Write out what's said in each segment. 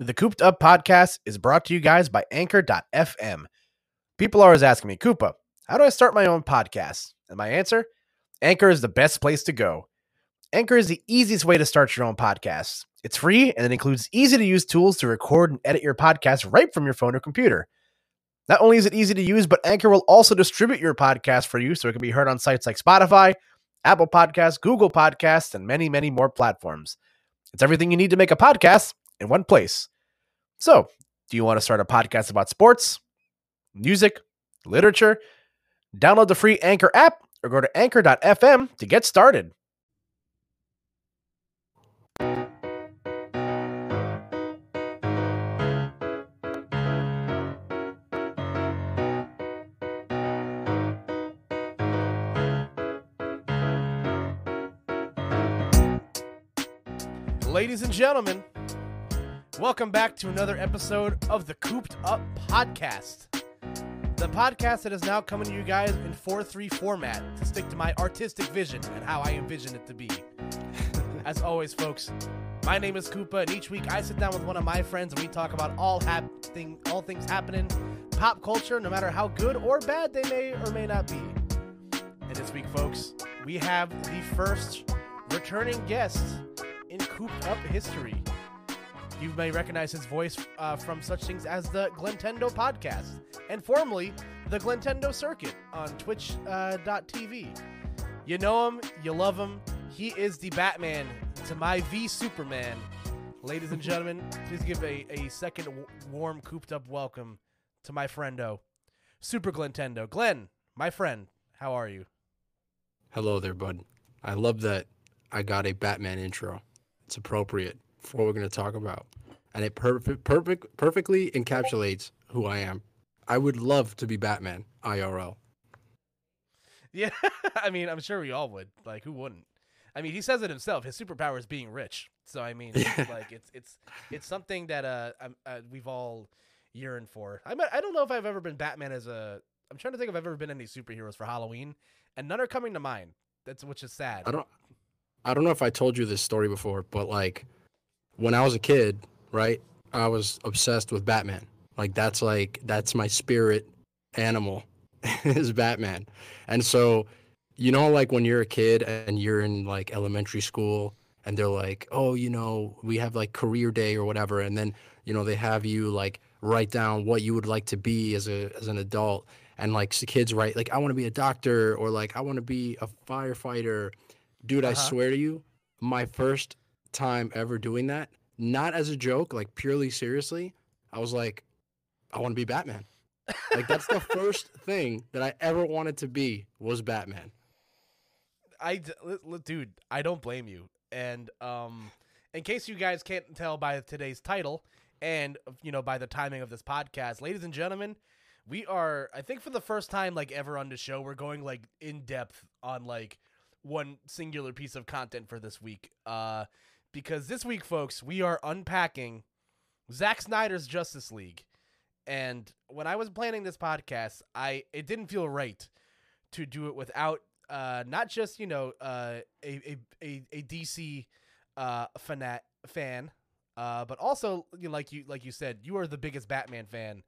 The Cooped Up podcast is brought to you guys by Anchor.fm. People are always asking me, Koopa, how do I start my own podcast? And my answer Anchor is the best place to go. Anchor is the easiest way to start your own podcast. It's free and it includes easy to use tools to record and edit your podcast right from your phone or computer. Not only is it easy to use, but Anchor will also distribute your podcast for you so it can be heard on sites like Spotify, Apple Podcasts, Google Podcasts, and many, many more platforms. It's everything you need to make a podcast in one place. So, do you want to start a podcast about sports, music, literature? Download the free Anchor app or go to anchor.fm to get started. Ladies and gentlemen, welcome back to another episode of the Cooped Up Podcast. The podcast that is now coming to you guys in 4 3 format to stick to my artistic vision and how I envision it to be. As always, folks, my name is Koopa, and each week I sit down with one of my friends and we talk about all hap- thing, all things happening, pop culture, no matter how good or bad they may or may not be. And this week, folks, we have the first returning guest in Cooped Up history. You may recognize his voice uh, from such things as the Glentendo podcast and formerly the Glentendo Circuit on Twitch.tv. Uh, you know him, you love him. He is the Batman to my V Superman. Ladies and gentlemen, please give a, a second w- warm, cooped up welcome to my friendo, Super Glentendo. Glenn, my friend, how are you? Hello there, bud. I love that I got a Batman intro. It's appropriate for what we're going to talk about, and it perfect, perfect, perfectly encapsulates who I am. I would love to be Batman IRL. Yeah, I mean, I'm sure we all would. Like, who wouldn't? I mean, he says it himself. His superpower is being rich. So I mean, it's like it's it's it's something that uh, uh we've all yearned for. I I don't know if I've ever been Batman as a. I'm trying to think if I've ever been any superheroes for Halloween, and none are coming to mind. That's which is sad. I don't. I don't know if I told you this story before, but like when I was a kid, right? I was obsessed with Batman. Like that's like that's my spirit animal is Batman. And so, you know like when you're a kid and you're in like elementary school and they're like, "Oh, you know, we have like career day or whatever." And then, you know, they have you like write down what you would like to be as a as an adult and like the kids write like I want to be a doctor or like I want to be a firefighter Dude, uh-huh. I swear to you, my first time ever doing that, not as a joke, like purely seriously, I was like, I want to be Batman. like that's the first thing that I ever wanted to be was Batman. I dude, I don't blame you. And um in case you guys can't tell by today's title and you know by the timing of this podcast, ladies and gentlemen, we are I think for the first time like ever on the show, we're going like in depth on like one singular piece of content for this week. Uh, because this week, folks, we are unpacking Zack Snyder's Justice League. And when I was planning this podcast, I it didn't feel right to do it without uh, not just you know uh, a, a, a DC uh, fanat fan, uh, but also you know, like you like you said, you are the biggest Batman fan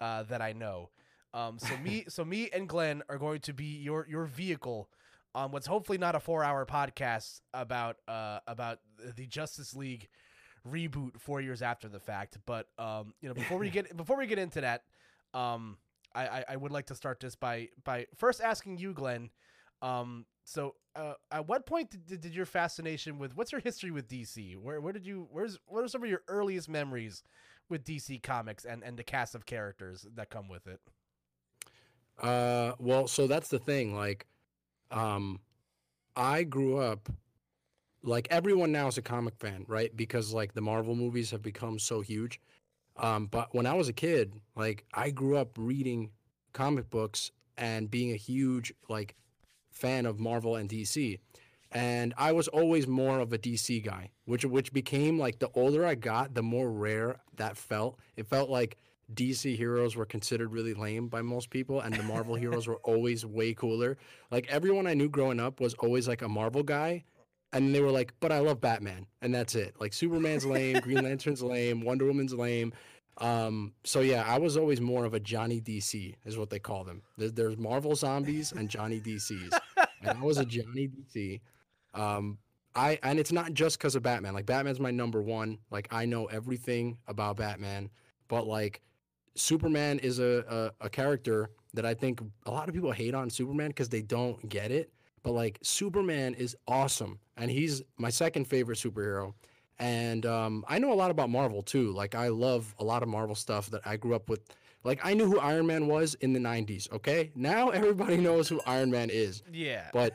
uh, that I know. Um, so me so me and Glenn are going to be your your vehicle on what's hopefully not a four hour podcast about uh about the Justice League reboot four years after the fact. But um, you know, before we get before we get into that, um, I, I, I would like to start this by by first asking you, Glenn. Um, so uh, at what point did, did your fascination with what's your history with DC? Where where did you where's what are some of your earliest memories with DC Comics and and the cast of characters that come with it? Uh, well, so that's the thing, like um, I grew up like everyone now is a comic fan, right? Because like the Marvel movies have become so huge. Um, but when I was a kid, like I grew up reading comic books and being a huge like fan of Marvel and DC. And I was always more of a DC guy, which which became like the older I got, the more rare that felt. It felt like DC heroes were considered really lame by most people, and the Marvel heroes were always way cooler. Like everyone I knew growing up was always like a Marvel guy, and they were like, "But I love Batman," and that's it. Like Superman's lame, Green Lantern's lame, Wonder Woman's lame. Um, so yeah, I was always more of a Johnny DC, is what they call them. There's, Marvel zombies and Johnny DCs, and I was a Johnny DC. Um, I and it's not just because of Batman. Like Batman's my number one. Like I know everything about Batman, but like Superman is a, a, a character that I think a lot of people hate on Superman because they don't get it. But like Superman is awesome, and he's my second favorite superhero. And um, I know a lot about Marvel too. Like I love a lot of Marvel stuff that I grew up with. Like I knew who Iron Man was in the '90s. Okay, now everybody knows who Iron Man is. Yeah. But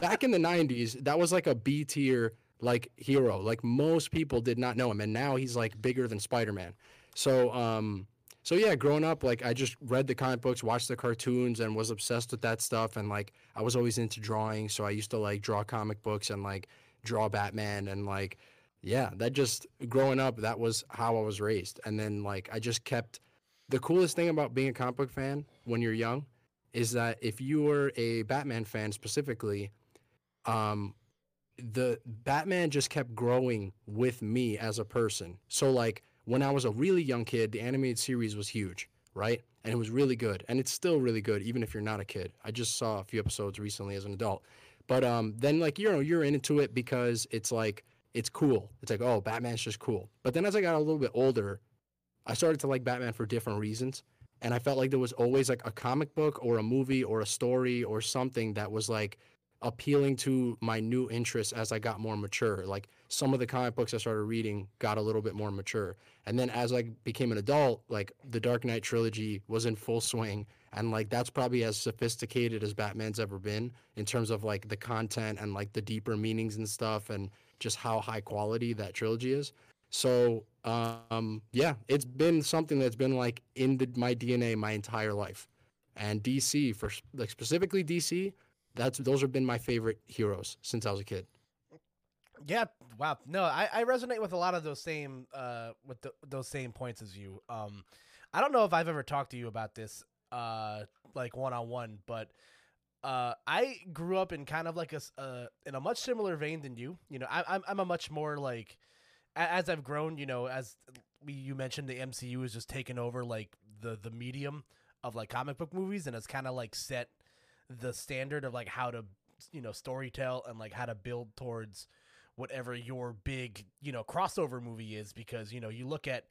back in the '90s, that was like a B tier like hero. Like most people did not know him, and now he's like bigger than Spider Man. So um, so yeah, growing up, like I just read the comic books, watched the cartoons, and was obsessed with that stuff. And like I was always into drawing, so I used to like draw comic books and like draw Batman and like yeah, that just growing up, that was how I was raised. And then like I just kept the coolest thing about being a comic book fan when you're young is that if you were a Batman fan specifically, um, the Batman just kept growing with me as a person. So like when I was a really young kid, the animated series was huge, right? And it was really good, and it's still really good, even if you're not a kid. I just saw a few episodes recently as an adult, but um, then like you know you're into it because it's like it's cool. It's like oh Batman's just cool. But then as I got a little bit older, I started to like Batman for different reasons, and I felt like there was always like a comic book or a movie or a story or something that was like appealing to my new interests as I got more mature. Like some of the comic books I started reading got a little bit more mature. And then as I became an adult, like the Dark Knight trilogy was in full swing. And like that's probably as sophisticated as Batman's ever been in terms of like the content and like the deeper meanings and stuff and just how high quality that trilogy is. So um, yeah, it's been something that's been like in the, my DNA my entire life. And DC for like specifically DC, that's those have been my favorite heroes since I was a kid. Yeah, wow. No, I, I resonate with a lot of those same uh with the, those same points as you. Um, I don't know if I've ever talked to you about this uh like one on one, but uh I grew up in kind of like a uh in a much similar vein than you. You know, I, I'm I'm a much more like as I've grown. You know, as we you mentioned, the MCU has just taken over like the the medium of like comic book movies, and it's kind of like set the standard of like how to you know storytell and like how to build towards whatever your big you know crossover movie is because you know you look at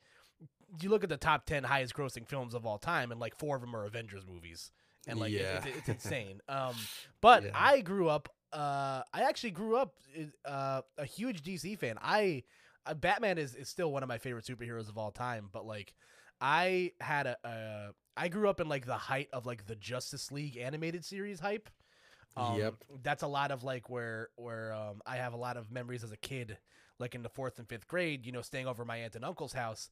you look at the top 10 highest grossing films of all time and like four of them are avengers movies and like Yeah. it's, it's insane um but Yeah. i grew up uh i actually grew up uh a huge dc fan i uh, batman is, is still one of my favorite superheroes of all time but like i had a uh grew up in like the height of like the justice league animated series hype um, Yep. That's a lot of like where where um, I have a lot of memories as a kid, like in the fourth and fifth grade. You know, staying over my aunt and uncle's house,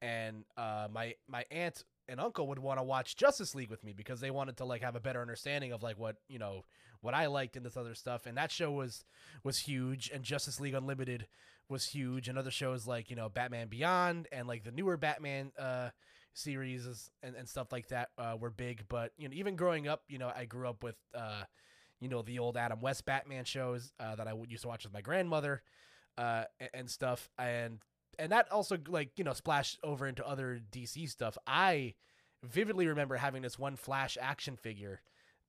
and uh, my my aunt and uncle would want to watch Justice League with me because they wanted to like have a better understanding of like what you know what I liked and this other stuff. And that show was was huge, and Justice League Unlimited was huge, and other shows like you know Batman Beyond and like the newer Batman uh, series and, and stuff like that uh, were big. But you know, even growing up, you know, I grew up with uh, you know the old Adam West Batman shows uh, that I used to watch with my grandmother uh, and, stuff, and and that also like you know splashed over into other DC stuff. I vividly remember having this one Flash action figure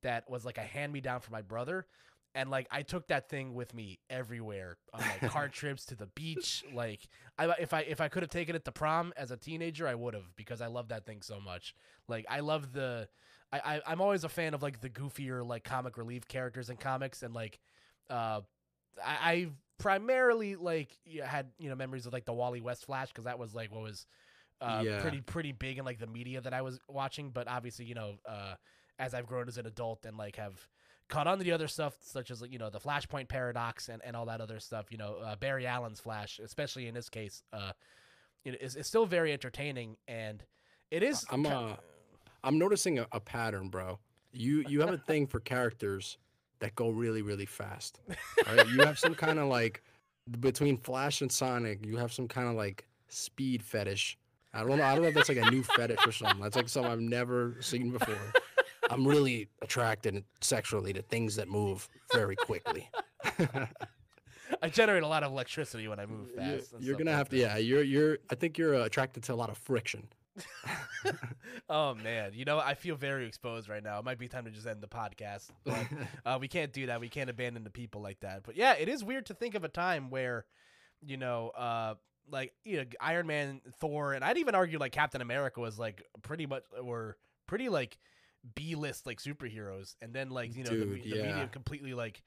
that was like a hand me down for my brother. And like I took that thing with me everywhere on like car trips to the beach. Like I, if I if I could have taken it to prom as a teenager, I would have because I love that thing so much. Like I love the I, I I'm always a fan of like the goofier like comic relief characters in comics and like uh I, I primarily like had you know memories of like the Wally West Flash because that was like what was uh, Yeah. pretty pretty big in like the media that I was watching. But obviously you know uh as I've grown as an adult and like have caught on to the other stuff such as like you know the Flashpoint paradox and, and all that other stuff. You know uh, Barry Allen's Flash, especially in this case, uh, it is, is still very entertaining and it is. I'm ki- uh, I'm noticing a, a pattern, bro. You you have a thing for characters that go really really fast. Right? You have some kind of like between Flash and Sonic. You have some kind of like speed fetish. I don't know. I don't know if that's like a new fetish or something. That's like something I've never seen before. I'm really attracted sexually to things that move very quickly. I generate a lot of electricity when I move You're, fast. you're gonna like have to, yeah. You're, you're. I think you're uh, attracted to a lot of friction. oh man, you know I feel very exposed right now. It might be time to just end the podcast, but uh, we can't do that. We can't abandon the people like that. But yeah, it is weird to think of a time where, you know, uh, like you know, Iron Man, Thor, and I'd even argue like Captain America was like pretty much were pretty like B list like superheroes, and then like you know the, Dude, me- the yeah. media completely like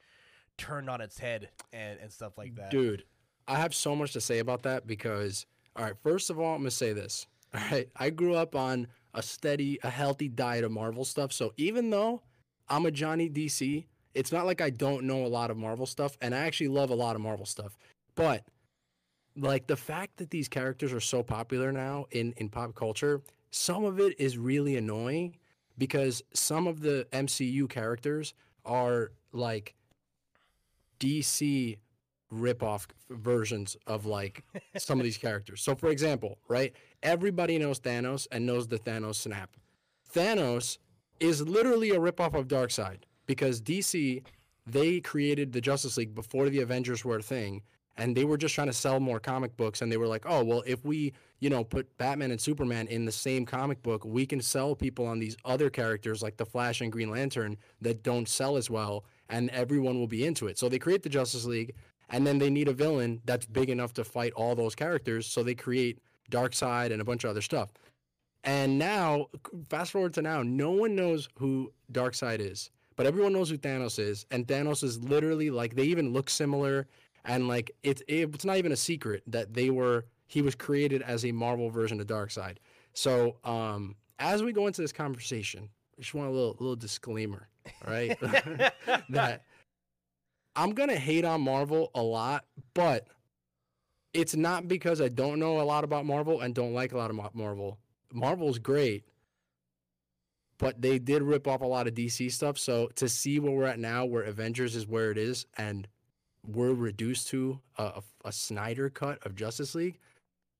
turned on its head and and stuff like that. Dude, I have so much to say about that because, all right, first of all, I'm gonna say this. All right, I grew up on a steady, a healthy diet of Marvel stuff. So even though I'm a Johnny DC, it's not like I don't know a lot of Marvel stuff, and I actually love a lot of Marvel stuff. But like the fact that these characters are so popular now in in pop culture, some of it is really annoying because some of the MCU characters are like DC rip-off versions of like some of these characters. So for example, right? Everybody knows Thanos and knows the Thanos snap. Thanos is literally a rip-off of Darkseid because DC they created the Justice League before the Avengers were a thing and they were just trying to sell more comic books and they were like, "Oh, well, if we, you know, put Batman and Superman in the same comic book, we can sell people on these other characters like the Flash and Green Lantern that don't sell as well and everyone will be into it." So they create the Justice League and then they need a villain that's big enough to fight all those characters, so they create Darkseid and a bunch of other stuff. And now, fast forward to now, no one knows who Darkseid is, but everyone knows who Thanos is. And Thanos is literally like they even look similar, and like it's it's not even a secret that they were he was created as a Marvel version of Darkseid. So um, as we go into this conversation, I just want a little little disclaimer, all right? that I'm gonna hate on Marvel a lot, but it's not because I don't know a lot about Marvel and don't like a lot of Marvel. Marvel's great, but they did rip off a lot of DC stuff. So to see where we're at now, where Avengers is where it is, and we're reduced to a, a, a Snyder cut of Justice League,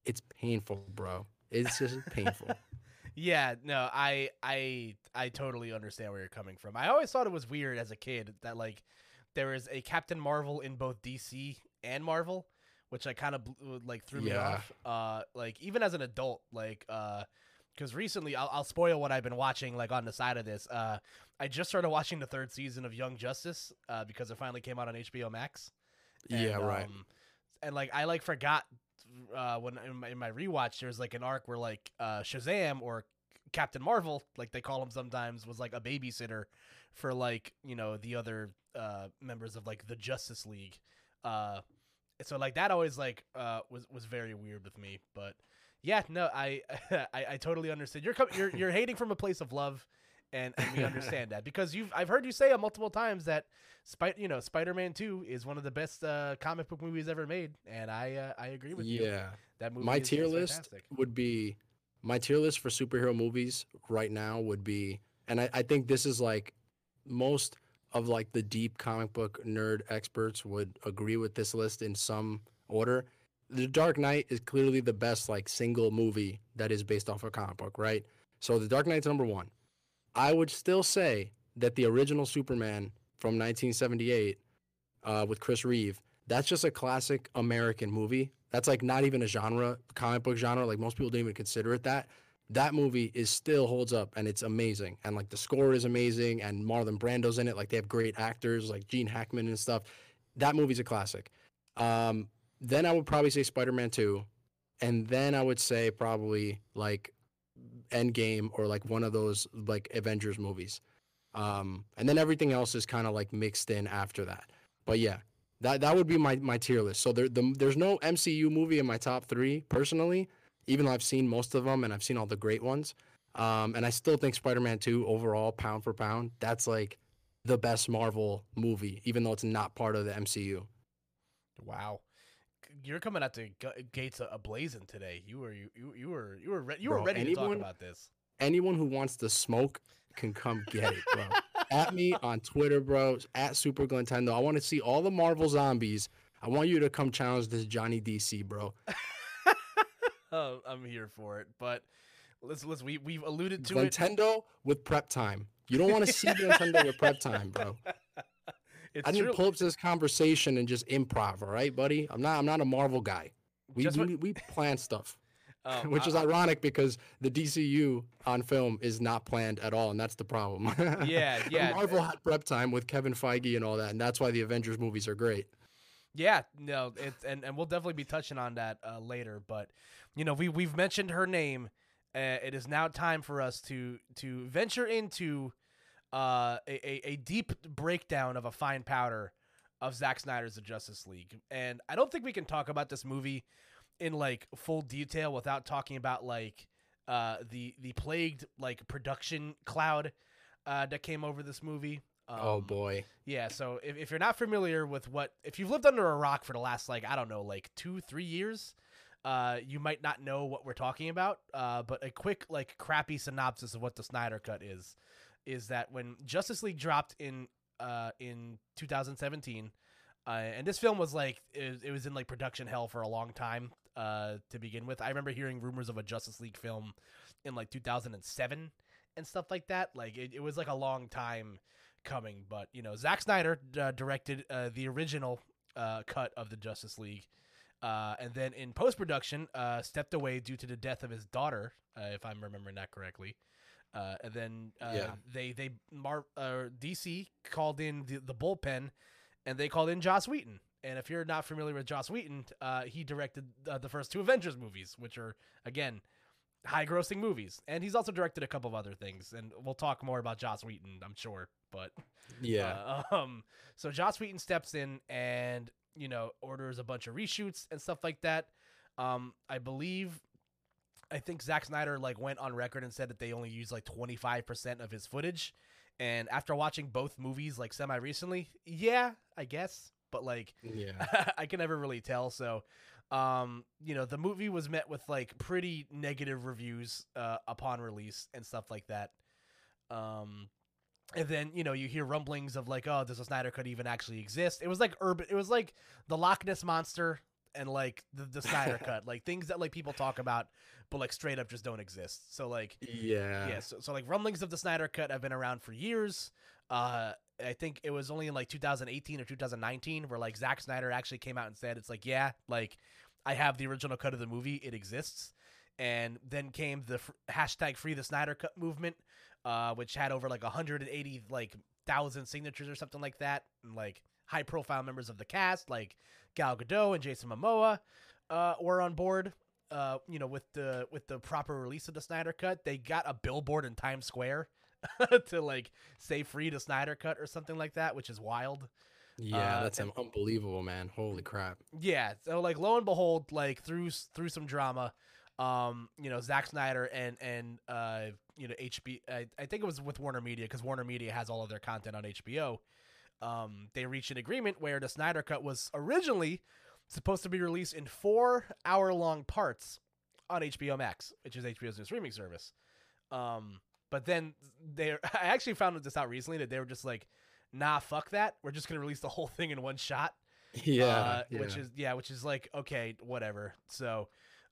it's painful, bro. It's just painful. Yeah, no, I I I totally understand where you're coming from. I always thought it was weird as a kid that like there is a Captain Marvel in both DC and Marvel, which I kind of like threw me Yeah. off. Uh, like even as an adult, like uh, because recently I'll, I'll spoil what I've been watching like on the side of this. Uh, I just started watching the third season of Young Justice uh, because it finally came out on HBO Max. yeah, right. um, and like I like forgot uh, when in my, in my rewatch there's like an arc where like uh, Shazam or Captain Marvel, like they call him sometimes, was like a babysitter for like you know the other uh, members of like the Justice League. Uh, so like that always like uh, was was very weird with me, but yeah, no, I I, I totally understand. You're, com- you're you're hating from a place of love, and, and we understand that because you've I've heard you say multiple times that Spider you know Spider Man Two is one of the best uh, comic book movies ever made, and I uh, I agree with you. Yeah. That movie. my tier is list fantastic. would be my tier list for superhero movies right now would be and I, I think this is like most of like the deep comic book nerd experts would agree with this list in some order. The dark knight is clearly the best like single movie that is based off a comic book right? So the dark knight's number one. I would still say that the original superman from 1978 uh, with chris reeve that's just a classic american movie that's like not even a genre comic book genre like most people don't even consider it that. That movie is still holds up and it's amazing and like the score is amazing and marlon brando's in it like they have great actors like gene hackman and stuff. That movie's a classic. Um, then i would probably say spider-man 2 and then i would say probably like endgame or like one of those like avengers movies. Um, and then everything else is kind of like mixed in after that. But yeah that that would be my my tier list. So there the, there's no MCU movie in my top three personally, even though I've seen most of them and I've seen all the great ones. Um, and I still think Spider-Man 2 overall, pound for pound, that's like the best Marvel movie, even though it's not part of the MCU. Wow. You're coming out the gates a blazing today. You were you you, were you were re- you were Bro, ready to talk about this. Anyone who wants to smoke can come get it, bro. at me on Twitter, bro. At Super Glentendo. I want to see all the Marvel zombies. I want you to come challenge this Johnny DC, bro. Oh, I'm here for it. But let's let's we we've alluded to it. Glentendo with prep time. You don't want to see Glentendo with prep time, bro. It's I didn't true. pull up to this conversation and just improv. All right, buddy. I'm not. I'm not a Marvel guy. We we, we plan stuff, Um, which I- is ironic because the DCU on film is not planned at all, and that's the problem. Yeah, yeah. Marvel had prep time with Kevin Feige and all that, and that's why the Avengers movies are great. Yeah, no, it's and, and we'll definitely be touching on that uh, later. But you know, we we've mentioned her name. Uh, it is now time for us to to venture into uh, a, a a deep breakdown of a fine powder of Zack Snyder's The Justice League. And I don't think we can talk about this movie in like full detail without talking about like uh, the the plagued like production cloud uh, that came over this movie. oh Um, boy. yeah, so if, if you're not familiar with what, if you've lived under a rock for the last, like, I don't know, like two, three years, uh, you might not know what we're talking about. Uh, but a quick, like, crappy synopsis of what the Snyder Cut is, is that when Justice League dropped in, uh, in 2017, uh, and this film was like, it, it was in, like, production hell for a long time, uh, to begin with. I remember hearing rumors of a Justice League film in, like, 2007 and stuff like that. Like, it, it was, like, a long time coming. But you know, Zack Snyder uh, directed uh, the original uh, cut of the Justice League, uh, and then in post production uh, stepped away due to the death of his daughter, uh, if I'm remembering that correctly. Uh, and then uh, Yeah. they they Mar- uh, DC called in the, the bullpen, and they called in Joss Whedon. And if you're not familiar with Joss Whedon, uh, he directed uh, the first two Avengers movies, which are again high grossing movies. And he's also directed a couple of other things. And we'll talk more about Joss Whedon, I'm sure. But Yeah. uh, um, so Joss Whedon steps in and you know orders a bunch of reshoots and stuff like that. Um, I believe, I think Zack Snyder like went on record and said that they only used like twenty five percent of his footage. And after watching both movies like semi recently, yeah, I guess, but like yeah. I can never really tell. So, um, you know, the movie was met with like pretty negative reviews uh, upon release and stuff like that. Um, and then you know you hear rumblings of like, oh, does a Snyder Cut even actually exist? It was like urban. It was like the Loch Ness monster and like the, the Snyder Cut, like things that like people talk about, but like straight up just don't exist. So like Yeah. yeah, so, so like rumblings of the Snyder Cut have been around for years. Uh, I think it was only in like 2018 or 2019 where like Zack Snyder actually came out and said it's like yeah, like I have the original cut of the movie, it exists. And then came the fr- hashtag Free the Snyder Cut movement, uh, which had over like 180 like thousand signatures or something like that, and like high profile members of the cast like Gal Gadot and Jason Momoa uh, were on board uh, you know, with the with the proper release of the Snyder Cut, they got a billboard in Times Square to like say free to Snyder Cut or something like that, which is wild. Yeah, Uh, that's un- unbelievable, man. Holy crap. Yeah, so like lo and behold, like through through some drama, um, you know, Zack Snyder and and uh, you know, HB, I, I think it was with Warner Media because Warner Media has all of their content on HBO. Um, they reached an agreement where the Snyder Cut was originally supposed to be released in four hour long parts on HBO Max, which is HBO's new streaming service. Um, but then they, I actually found this out recently that they were just like, nah, fuck that. We're just gonna release the whole thing in one shot. Yeah. Uh, yeah. which is yeah, which is like okay, whatever. So,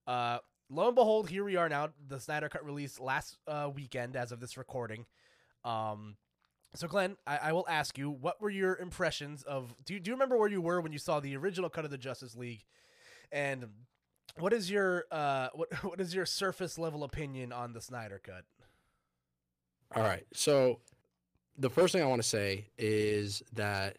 uh, lo and behold, here we are now. The Snyder Cut released last uh, weekend, as of this recording. Um, so Glenn, I, I will ask you, what were your impressions of? Do you, do you remember where you were when you saw the original cut of the Justice League, and what is your uh what what is your surface level opinion on the Snyder Cut? All right. So the first thing I want to say is that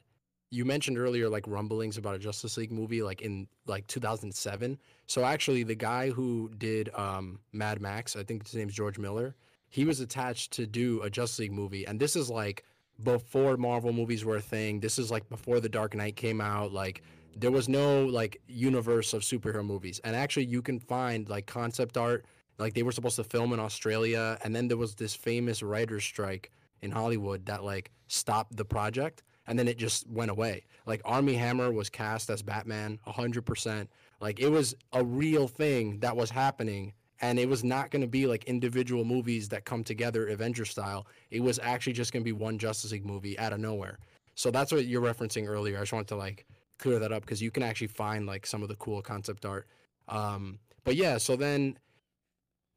you mentioned earlier like rumblings about a Justice League movie like in like 2007. So actually the guy who did um Mad Max, I think his name's George Miller, he was attached to do a Justice League movie and this is like before Marvel movies were a thing. This is like before The Dark Knight came out like there was no like universe of superhero movies. And actually you can find like concept art like they were supposed to film in Australia and then there was this famous writer's strike in Hollywood that like stopped the project and then it just went away. Like Armie Hammer was cast as Batman 100%. Like it was a real thing that was happening and it was not going to be like individual movies that come together Avenger style. It was actually just going to be one Justice League movie out of nowhere. So that's what you're referencing earlier. I just wanted to like clear that up because you can actually find like some of the cool concept art. Um, but yeah, so then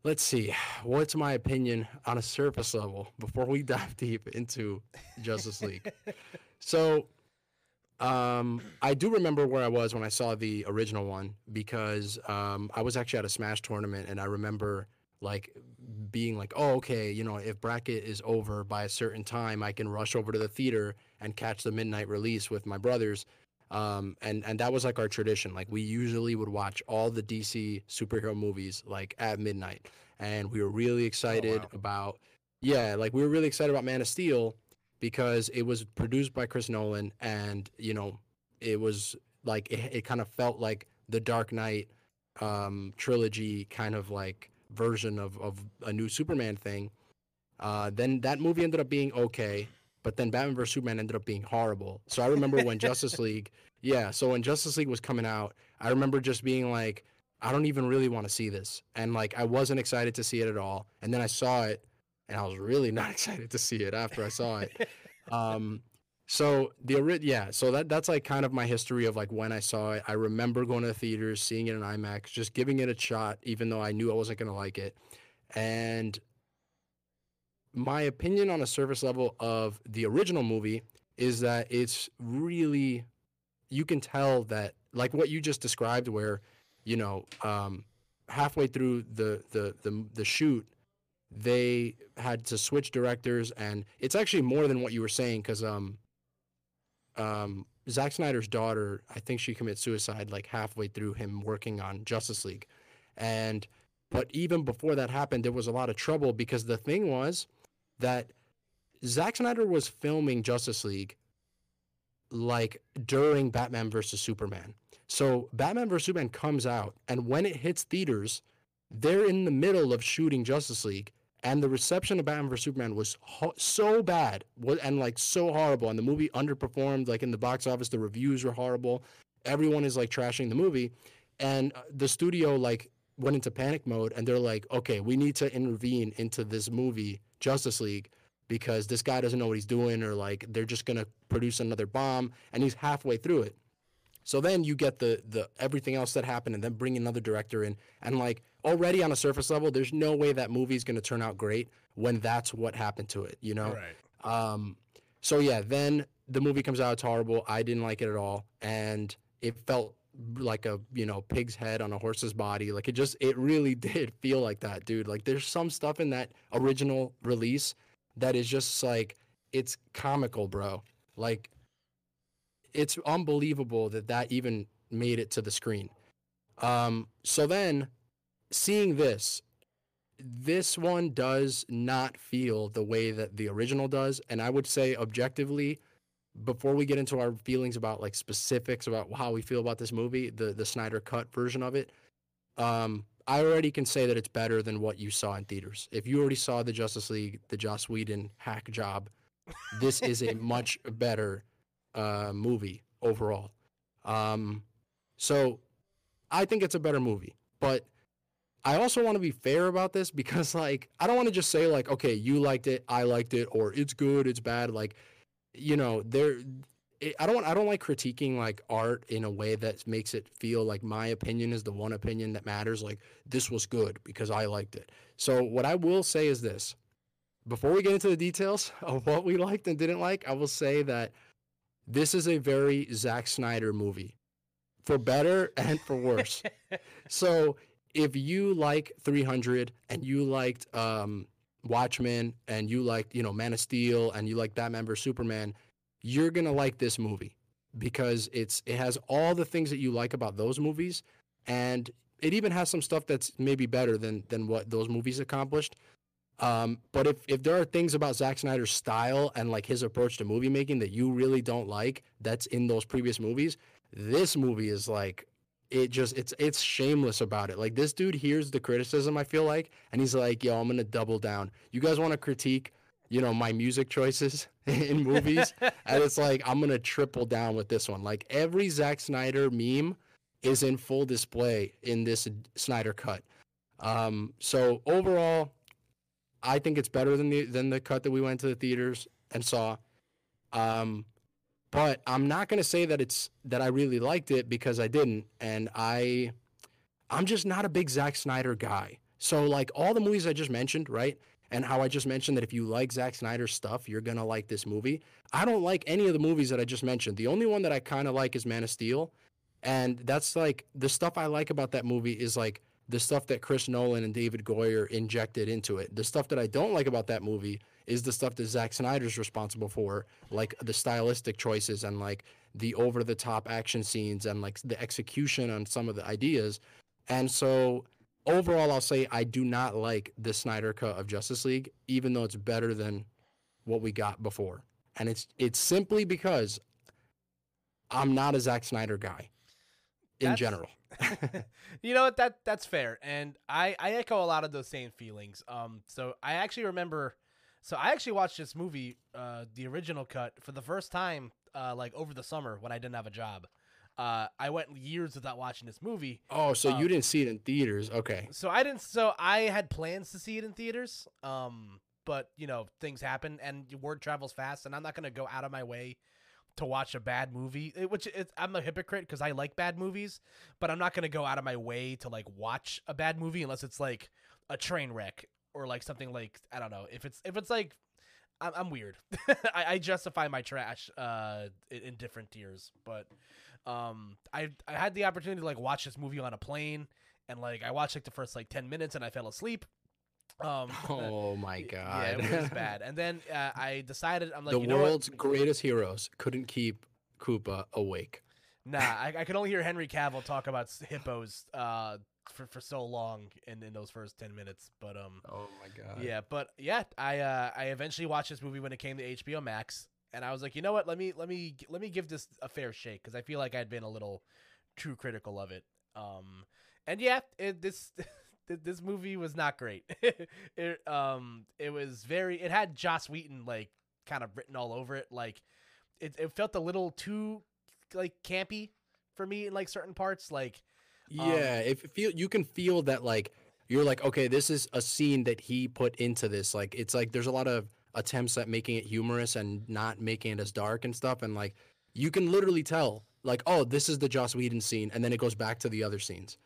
let's see. What's my opinion on a surface level before we dive deep into Justice League? So Um, I do remember where I was when I saw the original one because um, I was actually at a Smash tournament and I remember like being like, oh, okay, you know, if bracket is over by a certain time, I can rush over to the theater and catch the midnight release with my brothers. Um, and and that was like our tradition. Like we usually would watch all the DC superhero movies like at midnight, and we were really excited wow. about yeah, like we were really excited about Man of Steel because it was produced by Chris Nolan, and you know, it was like it, it kind of felt like the Dark Knight um, trilogy kind of like version of of a new Superman thing. Uh, then that movie ended up being okay, but then Batman vs Superman ended up being horrible. So I remember when Justice League, yeah, so when Justice League was coming out, I remember just being like, I don't even really want to see this, and like I wasn't excited to see it at all. And then I saw it, and I was really not excited to see it after I saw it. um, so the yeah, so that that's like kind of my history of like when I saw it. I remember going to the theaters, seeing it in IMAX, just giving it a shot, even though I knew I wasn't gonna like it. And my opinion on a surface level of the original movie is that it's really you can tell that like what you just described where you know um halfway through the the the, the shoot they had to switch directors and it's actually more than what you were saying because um um Zack Snyder's daughter I think she commits suicide like halfway through him working on Justice League. And but even before that happened there was a lot of trouble because the thing was that Zack Snyder was filming Justice League like during Batman versus Superman. So Batman versus Superman comes out, and when it hits theaters, they're in the middle of shooting Justice League, and the reception of Batman vs Superman was ho- so bad and like so horrible, and the movie underperformed. Like in the box office, the reviews were horrible. Everyone is like trashing the movie, and uh, the studio like went into panic mode, and they're like, okay, we need to intervene into this movie Justice League because this guy doesn't know what he's doing or like they're just going to produce another bomb and he's halfway through it. So then you get the the everything else that happened and then bring another director in and like already on a surface level there's no way that movie's going to turn out great when that's what happened to it, you know? Right. Um so yeah, then the movie comes out it's horrible. I didn't like it at all and it felt like a you know pig's head on a horse's body like it just it really did feel like that dude. Like there's some stuff in that original release that is just like it's comical bro. Like it's unbelievable that that even made it to the screen. Um so then seeing this this one does not feel the way that the original does and i would say objectively before we get into our feelings about like specifics about how we feel about this movie, the the Snyder cut version of it, um, I already can say that it's better than what you saw in theaters. If you already saw the Justice League, the Joss Whedon hack job, this is a much better uh, movie overall. Um, so I think it's a better movie, but I also want to be fair about this because like I don't want to just say like okay, you liked it, I liked it, or it's good, it's bad. Like you know, there I don't I don't like critiquing like art in a way that makes it feel like my opinion is the one opinion that matters like this was good because I liked it. So what I will say is this. Before we get into the details of what we liked and didn't like, I will say that this is a very Zack Snyder movie. For better and for worse. so if you like 300 and you liked um Watchmen and you like, you know, Man of Steel and you like Batman vs Superman, you're to like this movie because it's it has all the things that you like about those movies and it even has some stuff that's maybe better than than what those movies accomplished. Um, but if, if there are things about Zack Snyder's style and like his approach to movie making that you really don't like that's in those previous movies, this movie is like it just it's it's shameless about it. Like this dude hears the criticism I feel like and he's like, "Yo, I'm to double down. You guys want to critique, you know, my music choices in movies?" and it's like, "I'm to triple down with this one." Like every Zack Snyder meme is in full display in this Snyder cut. Um, so overall, I think it's better than the than the cut that we went to the theaters and saw. Um, but I'm not going to say that it's that I really liked it because I didn't and I I'm just not a big Zack Snyder guy. So like all the movies I just mentioned, right? and how I just mentioned that if you like Zack Snyder's stuff, you're gonna like this movie. I don't like any of the movies that I just mentioned. The only one that I kind of like is Man of Steel, and that's like the stuff I like about that movie is like the stuff that Chris Nolan and David Goyer injected into it. The stuff that I don't like about that movie is the stuff that Zack Snyder's responsible for, like the stylistic choices and like the over the top action scenes and like the execution on some of the ideas. And so overall, I'll say I do not like the Snyder cut of Justice League, even though it's better than what we got before. And it's it's simply because I'm not a Zack Snyder guy in That's- general. you know what? That that's fair, and I I echo a lot of those same feelings. Um, so I actually remember, so I actually watched this movie, uh, the original cut, for the first time, uh, like over the summer when I didn't have a job. Uh, I went years without watching this movie, Oh, so Um, you didn't see it in theaters? Okay. so I didn't. So I had plans to see it in theaters. Um, but you know things happen, and word travels fast, and I'm not gonna go out of my way to watch a bad movie. eh, Which is, I'm a hypocrite because I like bad movies, but I'm not gonna go out of my way to like watch a bad movie unless it's like a train wreck or like something like I don't know if it's if it's like. I'm, I'm weird. I, I justify my trash uh, in, in different tiers, but um, I I had the opportunity to like watch this movie on a plane, and like I watched like the first like ten minutes, and I fell asleep. Um, Oh my god. yeah, it was bad. And then uh, I decided I'm like, the you know world's greatest heroes couldn't keep Koopa awake. Nah, I, I could only hear Henry Cavill talk about hippos uh for, for so long in, in those first ten minutes. But um, Oh my god. yeah, but yeah, I uh I eventually watched this movie when it came to HBO Max, and I was like, you know what? Let me let me let me give this a fair shake because I feel like I'd been a little too critical of it. Um, and yeah, it, this this movie was not great. it um it was very it had Joss Whedon like kind of written all over it. Like it it felt a little too like campy for me in like certain parts. Like Um, Yeah, if you feel you can feel that like you're like okay, this is a scene that he put into this. Like it's like there's a lot of attempts at making it humorous and not making it as dark and stuff and like you can literally tell like oh, this is the Joss Whedon scene and then it goes back to the other scenes.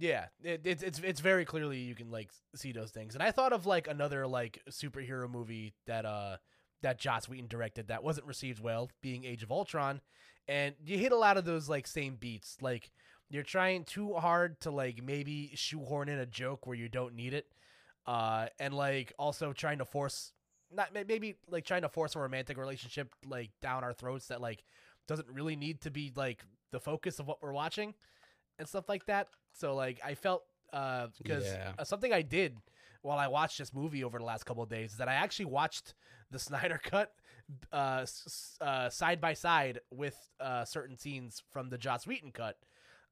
Yeah, it, it's it's it's very clearly you can like see those things. And I thought of like another like superhero movie that uh that Joss Whedon directed that wasn't received well, being Age of Ultron, and you hit a lot of those like same beats. Like you're trying too hard to like maybe shoehorn in a joke where you don't need it, uh, and like also trying to force not maybe like trying to force a romantic relationship like down our throats that like doesn't really need to be like the focus of what we're watching and stuff like that. So like I felt uh because Yeah. uh, something I did while I watched this movie over the last couple of days is that I actually watched the Snyder cut uh, uh side by side with uh certain scenes from the Joss Whedon cut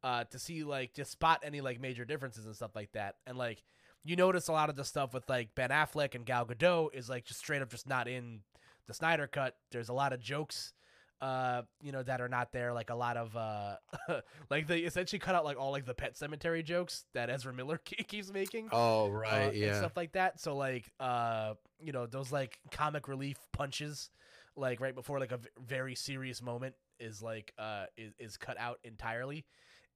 uh to see like just spot any like major differences and stuff like that. And like you notice a lot of the stuff with like Ben Affleck and Gal Gadot is like just straight up just not in the Snyder cut. There's a lot of jokes uh you know that are not there like a lot of uh like they essentially cut out like all like the pet cemetery jokes that Ezra Miller ke- keeps making Oh uh, right, and yeah. stuff like that so like uh you know those like comic relief punches like right before like a v- very serious moment is like uh is, is cut out entirely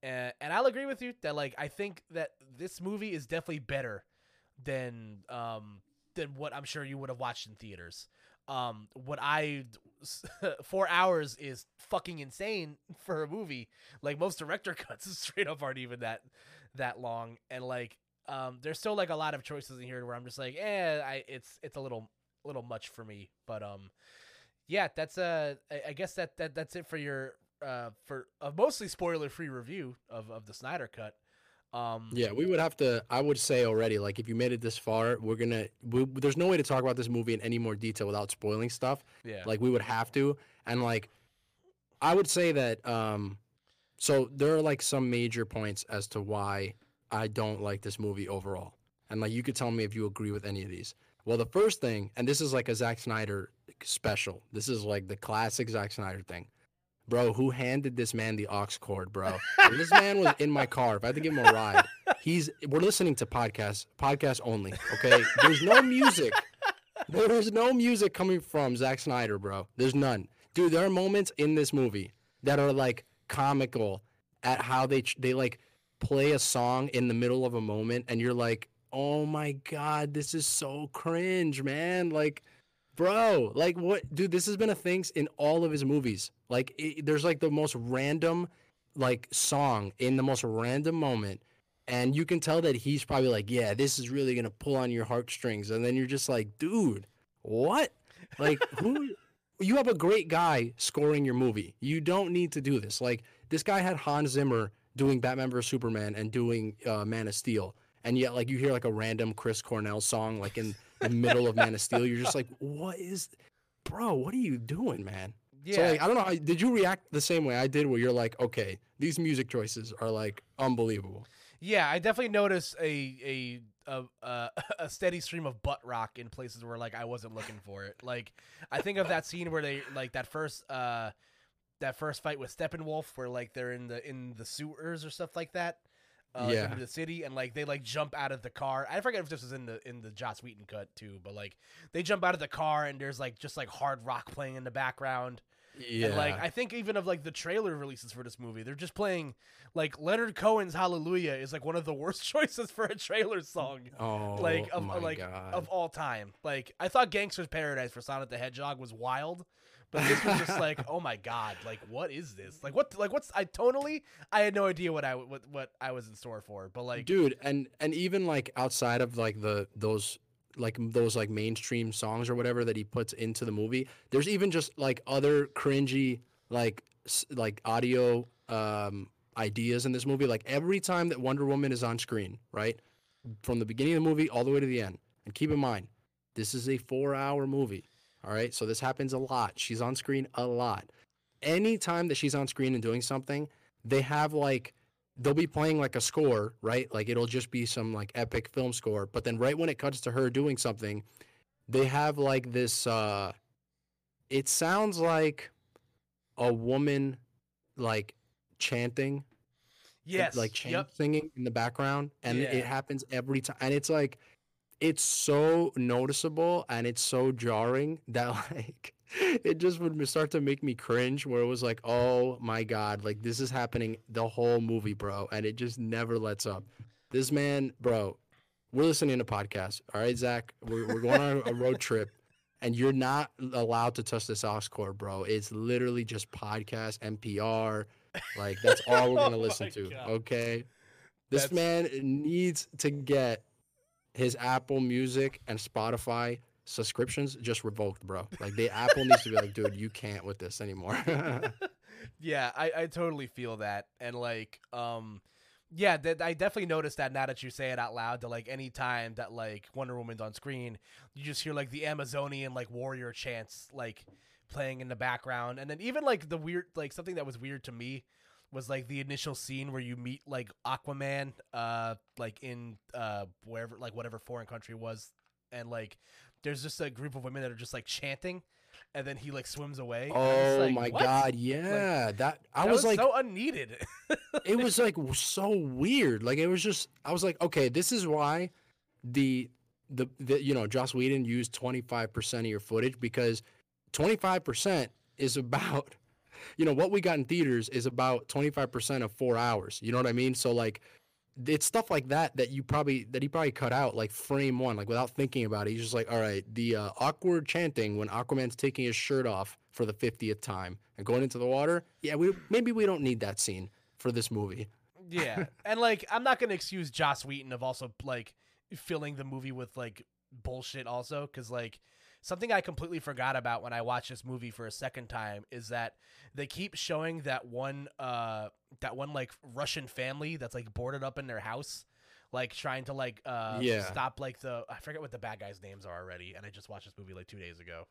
and, and I'll agree with you that like I think that this movie is definitely better than um than what I'm sure you would have watched in theaters. Um, what I four hours is fucking insane for a movie. Like most director cuts, straight up aren't even that that long, and like um, there's still like a lot of choices in here where I'm just like, eh, I it's it's a little little much for me. But um, yeah, that's uh, I, I guess that that that's it for your uh for a mostly spoiler free review of of the Snyder cut. Um, Yeah, we would have to. I would say already, like if you made it this far, we're gonna. We, there's no way to talk about this movie in any more detail without spoiling stuff. yeah, Like we would have to, and like, I would say that. Um, so there are like some major points as to why I don't like this movie overall, and like you could tell me if you agree with any of these. Well, the first thing, and this is like a Zack Snyder special. This is like the classic Zack Snyder thing. Bro, who handed this man the aux cord, bro? This man was in my car. If I had to give him a ride, he's. We're listening to podcasts, podcast only. Okay, there's no music. There is no music coming from Zack Snyder, bro. There's none, dude. There are moments in this movie that are like comical at how they they like play a song in the middle of a moment, and you're like, oh my god, this is so cringe, man. Like, bro, like what, dude? This has been a thing in all of his movies. Like, it, there's like the most random, like song in the most random moment, and you can tell that he's probably like, yeah, this is really gonna pull on your heartstrings, and then you're just like, dude, what? Like, who? You have a great guy scoring your movie. You don't need to do this. Like, this guy had Hans Zimmer doing Batman vs Superman and doing uh, Man of Steel, and yet like you hear like a random Chris Cornell song like in the middle of Man of Steel, you're just like, what is, bro? What are you doing, man? Yeah. So like, I don't know. Did you react the same way I did, where you're like, okay, these music choices are like unbelievable. Yeah, I definitely noticed a a a a steady stream of butt rock in places where like I wasn't looking for it. Like I think of that scene where they like that first uh that first fight with Steppenwolf where like they're in the in the sewers or stuff like that. Uh, Yeah. into the city and like they like jump out of the car. I forget if this was in the in the Joss Whedon cut too, but like they jump out of the car and there's like just like hard rock playing in the background. Yeah. And like I think even of like the trailer releases for this movie, they're just playing like Leonard Cohen's Hallelujah is like one of the worst choices for a trailer song. oh like of like god. of all time. Like I thought Gangsta's Paradise for Sonic the Hedgehog was wild. But this was just like, oh my god, like what is this? Like what like what's I tonally I had no idea what I what what I was in store for. But like dude and and even like outside of like the those like those like mainstream songs or whatever that he puts into the movie there's even just like other cringy like like audio um ideas in this movie like every time that wonder woman is on screen right from the beginning of the movie all the way to the end and keep in mind this is a four hour movie all right so this happens a lot she's on screen a lot anytime that she's on screen and doing something they have like they'll be playing like a score, right? Like it'll just be some like epic film score. But then right when it cuts to her doing something, they have like this uh it sounds like a woman like chanting, yes, like chant yep. singing in the background and Yeah. it happens every time and it's like it's so noticeable and it's so jarring that like it just would start to make me cringe where it was like oh my god like this is happening the whole movie bro and it just never lets up. This man bro we're listening to podcasts all right zach? We're, we're going on a road trip and you're not allowed to touch this aux cord bro. It's literally just podcast npr like that's all we're Oh gonna listen my to God. okay? This That's- man needs to get his Apple Music and Spotify subscriptions just revoked, bro. Like the Apple needs to be like, dude, you can't with this anymore. yeah, I, I totally feel that. And like, um yeah, that I definitely noticed that now that you say it out loud that like any time that like Wonder Woman's on screen, you just hear like the Amazonian like warrior chants like playing in the background. And then even like the weird like something that was weird to me was like the initial scene where you meet like Aquaman uh like in uh wherever like whatever foreign country was and like there's just a group of women that are just like chanting and then he like swims away. oh like, my "What?" god, yeah. that I That was, like so unneeded. it was like so weird. Like it was just I was like, okay, this is why the the, the you know, Joss Whedon used 25% of your footage because 25% is about you know, what we got in theaters is about 25% of 4 hours. You know what I mean? So like it's stuff like that that you probably that he probably cut out like frame one like without thinking about it he's just like all right the uh, awkward chanting when aquaman's taking his shirt off for the 50th time and going into the water yeah we maybe we don't need that scene for this movie yeah, and like I'm not gonna excuse Joss Whedon of also like filling the movie with like bullshit also because like something I completely forgot about when I watched this movie for a second time is that they keep showing that one uh that one like Russian family that's like boarded up in their house like trying to like uh Yeah. stop like the I forget what the bad guys names are already and I just watched this movie like 2 days ago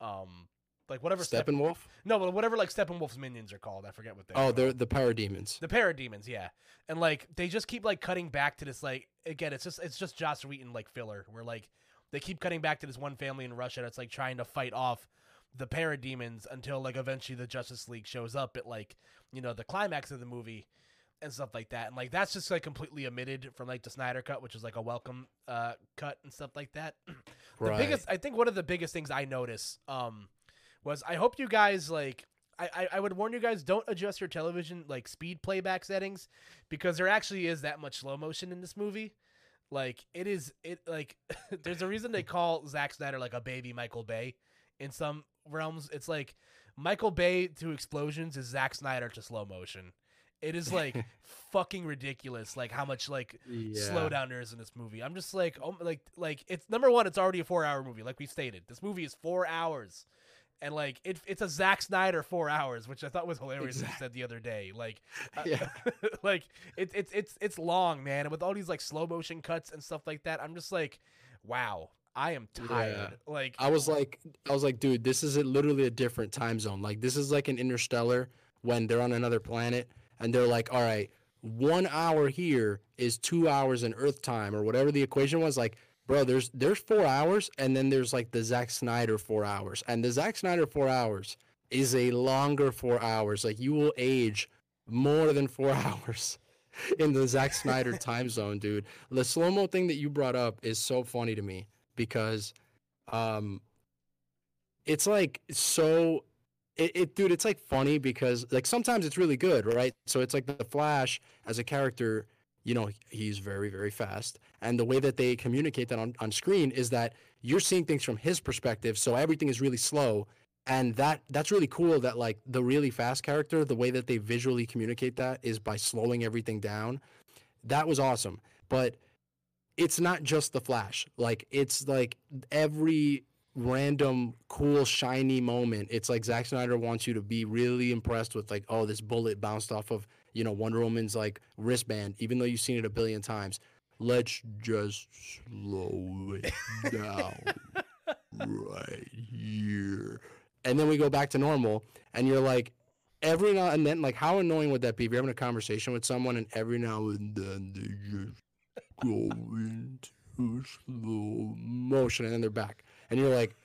um like whatever Steppen- Steppenwolf no but whatever like Steppenwolf's minions are called I forget what they are. oh are. they're the parademons The parademons, yeah. And like they just keep like cutting back to this like again, it's just it's just Joss Whedon like filler where like they keep cutting back to this one family in Russia that's like trying to fight off the parademons until like eventually the Justice League shows up at like, you know, the climax of the movie and stuff like that. And like that's just like completely omitted from like the Snyder cut, which is like a welcome uh cut and stuff like that. the Right. biggest I think one of the biggest things I notice um was I hope you guys like I, I, I would warn you guys don't adjust your television like speed playback settings because there actually is that much slow motion in this movie. Like it is it like there's a reason they call Zack Snyder like a baby Michael Bay. In some realms, it's like Michael Bay to explosions is Zack Snyder to slow motion. It is like fucking ridiculous, like how much like Yeah. slowdown there is in this movie. I'm just like, oh, like, like it's number one. It's already a four hour movie, like we stated. This movie is four hours, and like it, it's a Zack Snyder four hours, which I thought was hilarious. He Exact- said the other day, like, uh, Yeah. like it's it's it's it's long, man, and with all these like slow motion cuts and stuff like that, I'm just like, wow, I am tired. Like, I was like, I was like, dude, this is a, literally a different time zone. Like, this is like an interstellar when they're on another planet and they're like, all right, one hour here is two hours in Earth time or whatever the equation was. Like, bro, there's there's four hours and then there's like the Zack Snyder four hours, and the Zack Snyder four hours is a longer four hours. Like, you will age more than four hours. In the Zack Snyder time zone, dude. The slow mo thing that you brought up is so funny to me because um it's like so it, it dude it's like funny because like sometimes it's really good right so it's like the flash as a character you know he's very very fast. And the way that they communicate that on, on screen is that you're seeing things from his perspective so everything is really slow. And that that's really cool that like the really fast character the way that they visually communicate that is by slowing everything down. That was awesome. But it's not just the flash. Like it's like every random cool shiny moment it's like Zack Snyder wants you to be really impressed with like oh this bullet bounced off of you know Wonder Woman's like wristband even though you've seen it a billion times let's just slow it down right here. And then we go back to normal and you're like every now and then like how annoying would that be if you're having a conversation with someone and every now and then they just go into slow motion and then they're back. And you're like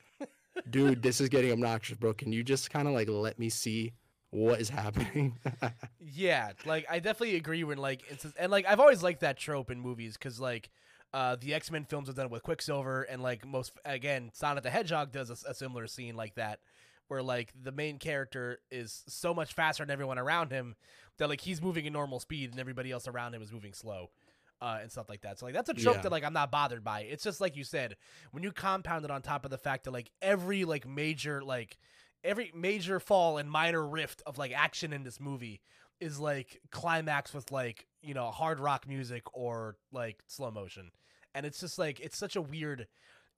dude this is getting obnoxious bro. Can you just kind of like let me see what is happening Yeah, like I definitely agree when like it's and like I've always liked that trope in movies because like uh the X Men films have done it with Quicksilver and like most again Sonic the Hedgehog does a, a similar scene like that where like the main character is so much faster than everyone around him that like he's moving at normal speed and everybody else around him is moving slow. Uh, and stuff like that. So like that's a trope Yeah. that like I'm not bothered by. It's just like you said, when you compound it on top of the fact that like every like major like every major fall and minor rift of like action in this movie is like climax with like you know hard rock music or like slow motion. And it's just like it's such a weird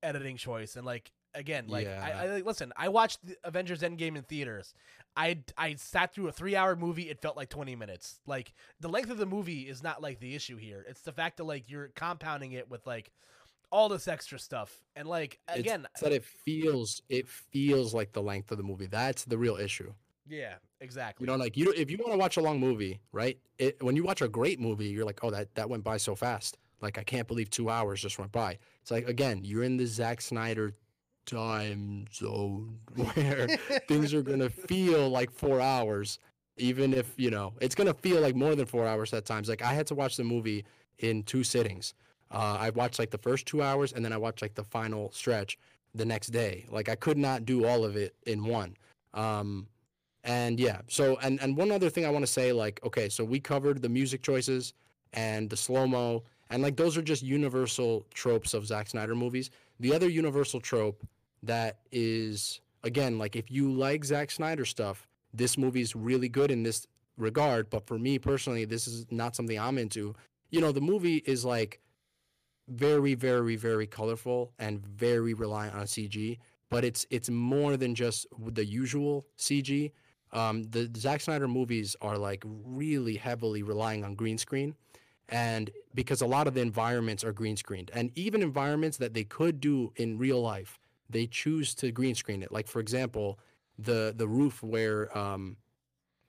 editing choice. And like again like I, Yeah. I like listen i watched the avengers endgame in theaters. I i sat through a three hour movie. It felt like 20 minutes. Like the length of the movie is not like the issue here. It's the fact that like you're compounding it with like all this extra stuff and like again it's that it feels it feels like the length of the movie that's the real issue yeah exactly You know, like you if you want to watch a long movie, right? It when you watch a great movie, you're like, oh, that that went by so fast. Like I can't believe two hours just went by. It's like again, you're in the Zack Snyder time zone where things are gonna feel like four hours, even if you know it's gonna feel like more than four hours at times. Like I had to watch the movie in two sittings. Uh, I watched like the first two hours, and then I watched like the final stretch the next day. Like I could not do all of it in one. Um, and yeah, so and and one other thing I want to say, like, okay, so we covered the music choices and the slow mo, and like those are just universal tropes of Zack Snyder movies. The other universal trope that is again, like if you like Zack Snyder stuff, this movie's really good in this regard. But for me personally, this is not something I'm into. You know, the movie is like very, very, very colorful and very reliant on CG. But it's it's more than just the usual CG um, the Zack Snyder movies are like really heavily relying on green screen, and because a lot of the environments are green screened, and even environments that they could do in real life, they choose to green screen it. Like for example, the the roof where um,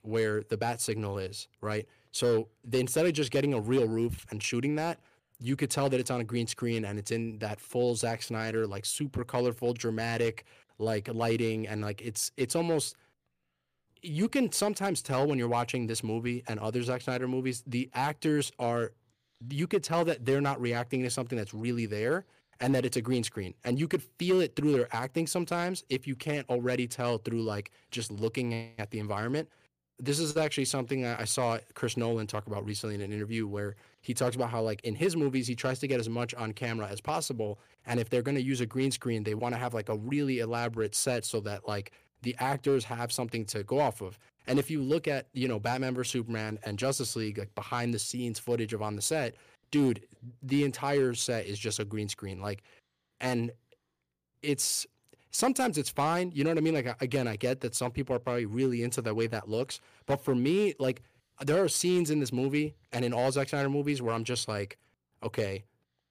where the bat signal is, right? So they instead of just getting a real roof and shooting that, you could tell that it's on a green screen and it's in that full Zack Snyder, like super colorful, dramatic, like lighting, and like it's it's almost you can sometimes tell when you're watching this movie and other Zack Snyder movies, the actors are you could tell that they're not reacting to something that's really there and that it's a green screen. And you could feel it through their acting sometimes if you can't already tell through like just looking at the environment. This is actually something I saw Chris Nolan talk about recently in an interview where he talks about how like in his movies he tries to get as much on camera as possible and if they're going to use a green screen they want to have like a really elaborate set so that like the actors have something to go off of. And if you look at you know batman vs superman and justice league like behind the scenes footage of on the set dude the entire set is just a green screen like and it's sometimes it's fine you know what i mean? Like again i get that some people are probably really into the way that looks but for me like there are scenes in this movie and in all Zack Snyder movies where I'm just like, okay,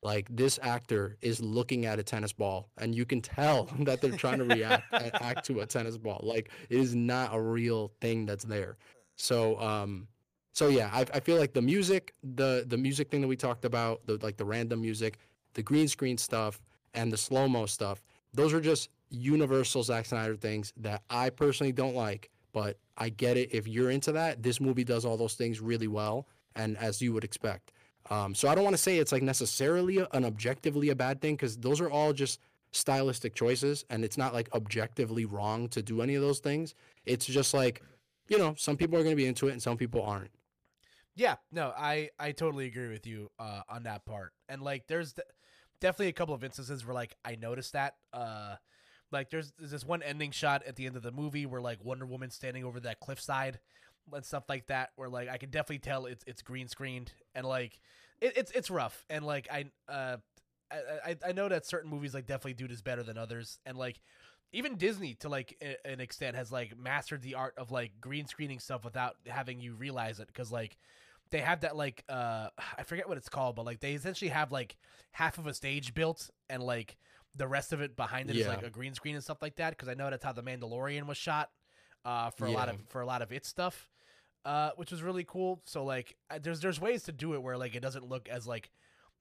like this actor is looking at a tennis ball and you can tell that they're trying to react and act to a tennis ball. Like it is not a real thing that's there. So um so yeah, I, I feel like the music, the the music thing that we talked about, the like the random music, the green screen stuff, and the slow mo stuff, those are just universal Zack Snyder things that I personally don't like but I get it. If you're into that, this movie does all those things really well, and as you would expect. Um, so I don't want to say it's like necessarily an objectively a bad thing because those are all just stylistic choices, and it's not like objectively wrong to do any of those things. It's just like, you know, some people are going to be into it and some people aren't. Yeah, no, I I totally agree with you uh, on that part. And like, there's definitely a couple of instances where like I noticed that. Uh, like there's, there's this one ending shot at the end of the movie where like Wonder Woman standing over that cliffside and stuff like that where like I can definitely tell it's it's green screened and like it, it's it's rough. And like I uh I, I know that certain movies like definitely do this better than others. And like even Disney to like an extent has like mastered the art of like green screening stuff without having you realize it. Because like they have that like uh I forget what it's called but like they essentially have like half of a stage built and like the rest of it behind it yeah. is like a green screen and stuff like that because I know that's how the Mandalorian was shot uh, for yeah. a lot of for a lot of its stuff, uh, which was really cool. So like, there's there's ways to do it where like it doesn't look as like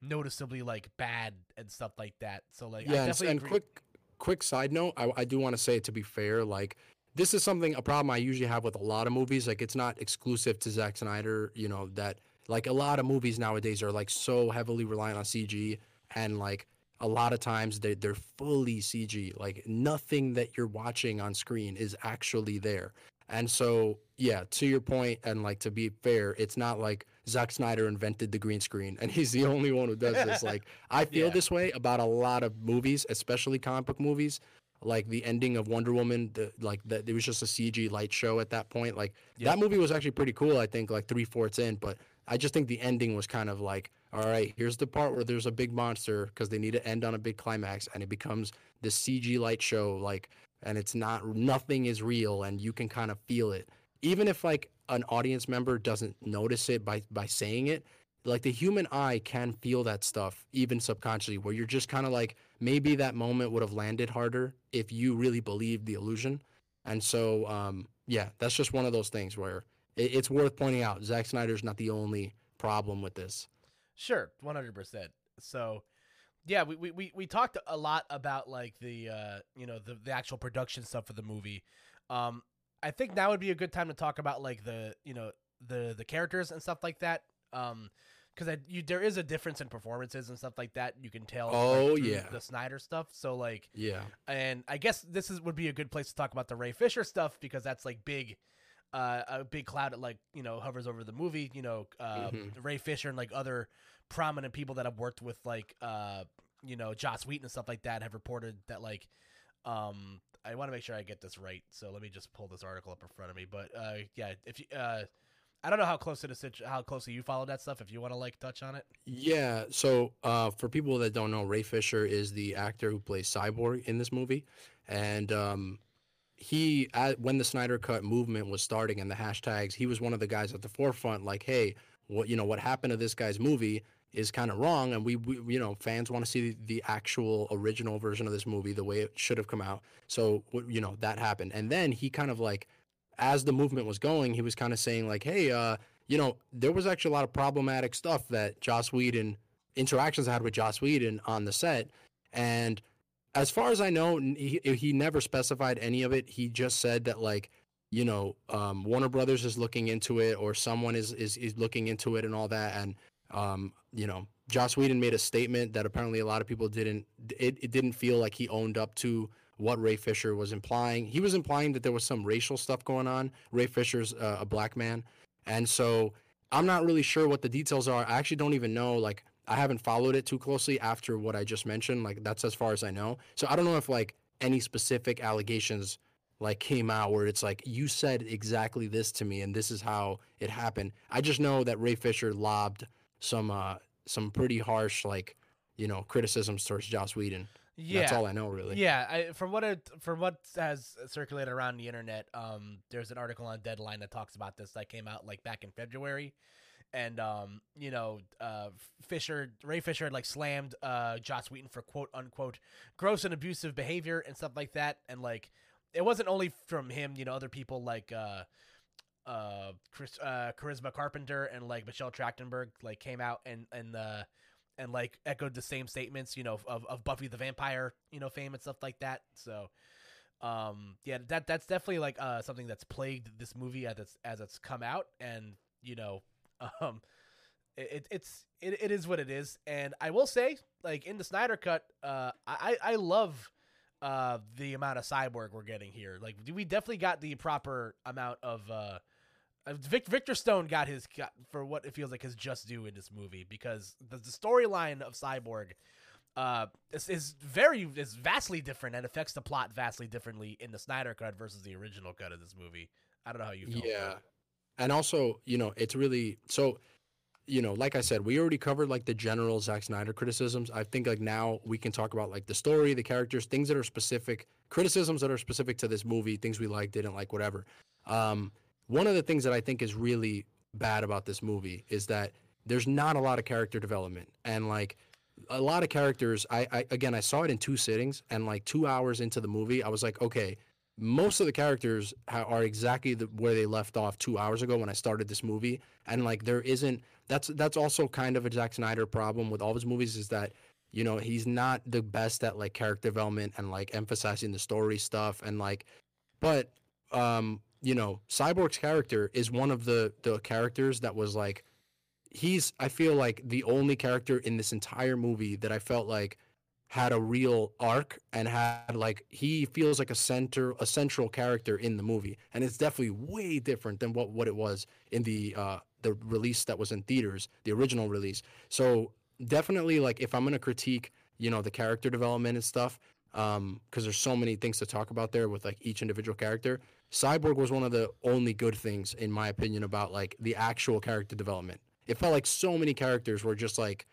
noticeably like bad and stuff like that. So like, yeah, and, and quick quick side note, I, I do want to say it to be fair, like this is something a problem I usually have with a lot of movies. Like it's not exclusive to Zack Snyder. You know that like a lot of movies nowadays are like so heavily reliant on CG and like a lot of times they they're fully CG. Like nothing that you're watching on screen is actually there. And so, yeah, to your point, and like to be fair, it's not like Zack Snyder invented the green screen and he's the only one who does this. like, I feel yeah. this way about a lot of movies, especially comic book movies. Like the ending of Wonder Woman, the, like that, it was just a CG light show at that point. Like yep. that movie was actually pretty cool. I think like three fourths in, but I just think the ending was kind of like, all right, here's the part where there's a big monster because they need to end on a big climax, and it becomes this CG light show, like, and it's not nothing is real, and you can kind of feel it, even if like an audience member doesn't notice it by by saying it. Like the human eye can feel that stuff even subconsciously, where you're just kind of like maybe that moment would have landed harder if you really believed the illusion. And so, um, yeah, that's just one of those things where it, it's worth pointing out Zack Snyder's not the only problem with this. Sure, one hundred percent. So, yeah, we, we, we, we talked a lot about like the uh, you know the, the actual production stuff for the movie. Um, I think now would be a good time to talk about like the you know the the characters and stuff like that. Um, because you there is a difference in performances and stuff like that. You can tell. Oh like, yeah, the Snyder stuff. So like yeah, and I guess this is would be a good place to talk about the Ray Fisher stuff because that's like big uh, a big cloud that like you know hovers over the movie. You know, uh, mm-hmm. Ray Fisher and like other prominent people that have worked with like uh, you know Joss Whedon and stuff like that have reported that like um, I want to make sure I get this right. So let me just pull this article up in front of me. But uh, yeah, if you uh, I don't know how close it is, how closely you follow that stuff. If you want to like touch on it. Yeah. So uh, for people that don't know, Ray Fisher is the actor who plays Cyborg in this movie, and um, he when the Snyder Cut movement was starting and the hashtags, he was one of the guys at the forefront. Like, hey, what you know, what happened to this guy's movie is kind of wrong, and we, we you know fans want to see the, the, actual original version of this movie the way it should have come out. So you know that happened, and then he kind of like, as the movement was going, he was kind of saying like, hey, uh, you know, there was actually a lot of problematic stuff that Joss Whedon interactions I had with Joss Whedon on the set, and as far as I know, he, he never specified any of it. He just said that like, you know, um, Warner Brothers is looking into it, or someone is is is looking into it, and all that. And um, you know, Joss Whedon made a statement that apparently a lot of people didn't. It, it didn't feel like he owned up to what Ray Fisher was implying. He was implying that there was some racial stuff going on. Ray Fisher's uh, a black man, and so I'm not really sure what the details are. I actually don't even know. Like, I haven't followed it too closely after what I just mentioned. Like, that's as far as I know. So I don't know if like any specific allegations like came out where it's like you said exactly this to me and this is how it happened. I just know that Ray Fisher lobbed some uh some pretty harsh like you know criticisms towards Joss Whedon. Yeah, That's all I know really. Yeah, I, from what it from what has circulated around the internet, um, there's an article on Deadline that talks about this that came out like back in February, and um, you know, uh, Fisher Ray Fisher had like slammed uh Joss Whedon for quote unquote gross and abusive behavior and stuff like that, and like it wasn't only from him, you know, other people like uh uh Chris uh Charisma Carpenter and like Michelle Trachtenberg like came out and and uh and like echoed the same statements, you know, of, of Buffy the Vampire, you know, fame and stuff like that. So, um, yeah, that that's definitely like uh something that's plagued this movie as it's as it's come out, and you know, um, it, it's it, it is what it is. And I will say, like in the Snyder cut, uh, I I love uh the amount of cyborg we're getting here. Like we definitely got the proper amount of uh Vic, Victor Stone got his got, for what it feels like his just due in this movie because the, the storyline of Cyborg uh is, is very is vastly different and affects the plot vastly differently in the Snyder cut versus the original cut of this movie. I don't know how you feel. Yeah. And also, you know, it's really so you know, like I said, we already covered like the general Zack Snyder criticisms. I think like now we can talk about like the story, the characters, things that are specific, criticisms that are specific to this movie, things we like, didn't like, whatever. Um, one of the things that I think is really bad about this movie is that there's not a lot of character development and like a lot of characters I, I again i saw it in two sittings and like two hours into the movie i was like okay most of the characters ha- are exactly the, where they left off two hours ago when i started this movie. And like there isn't that's that's also kind of a Zack snyder problem with all of his movies is that you know he's not the best at like character development and like emphasizing the story stuff and like but um you know cyborg's character is one of the the characters that was like he's i feel like the only character in this entire movie that i felt like had a real arc and had like he feels like a center a central character in the movie. And it's definitely way different than what what it was in the uh the release that was in theaters the original release. So definitely like if i'm going to critique you know the character development and stuff um because there's so many things to talk about there with like each individual character cyborg was one of the only good things in my opinion about like the actual character development. It felt like so many characters were just like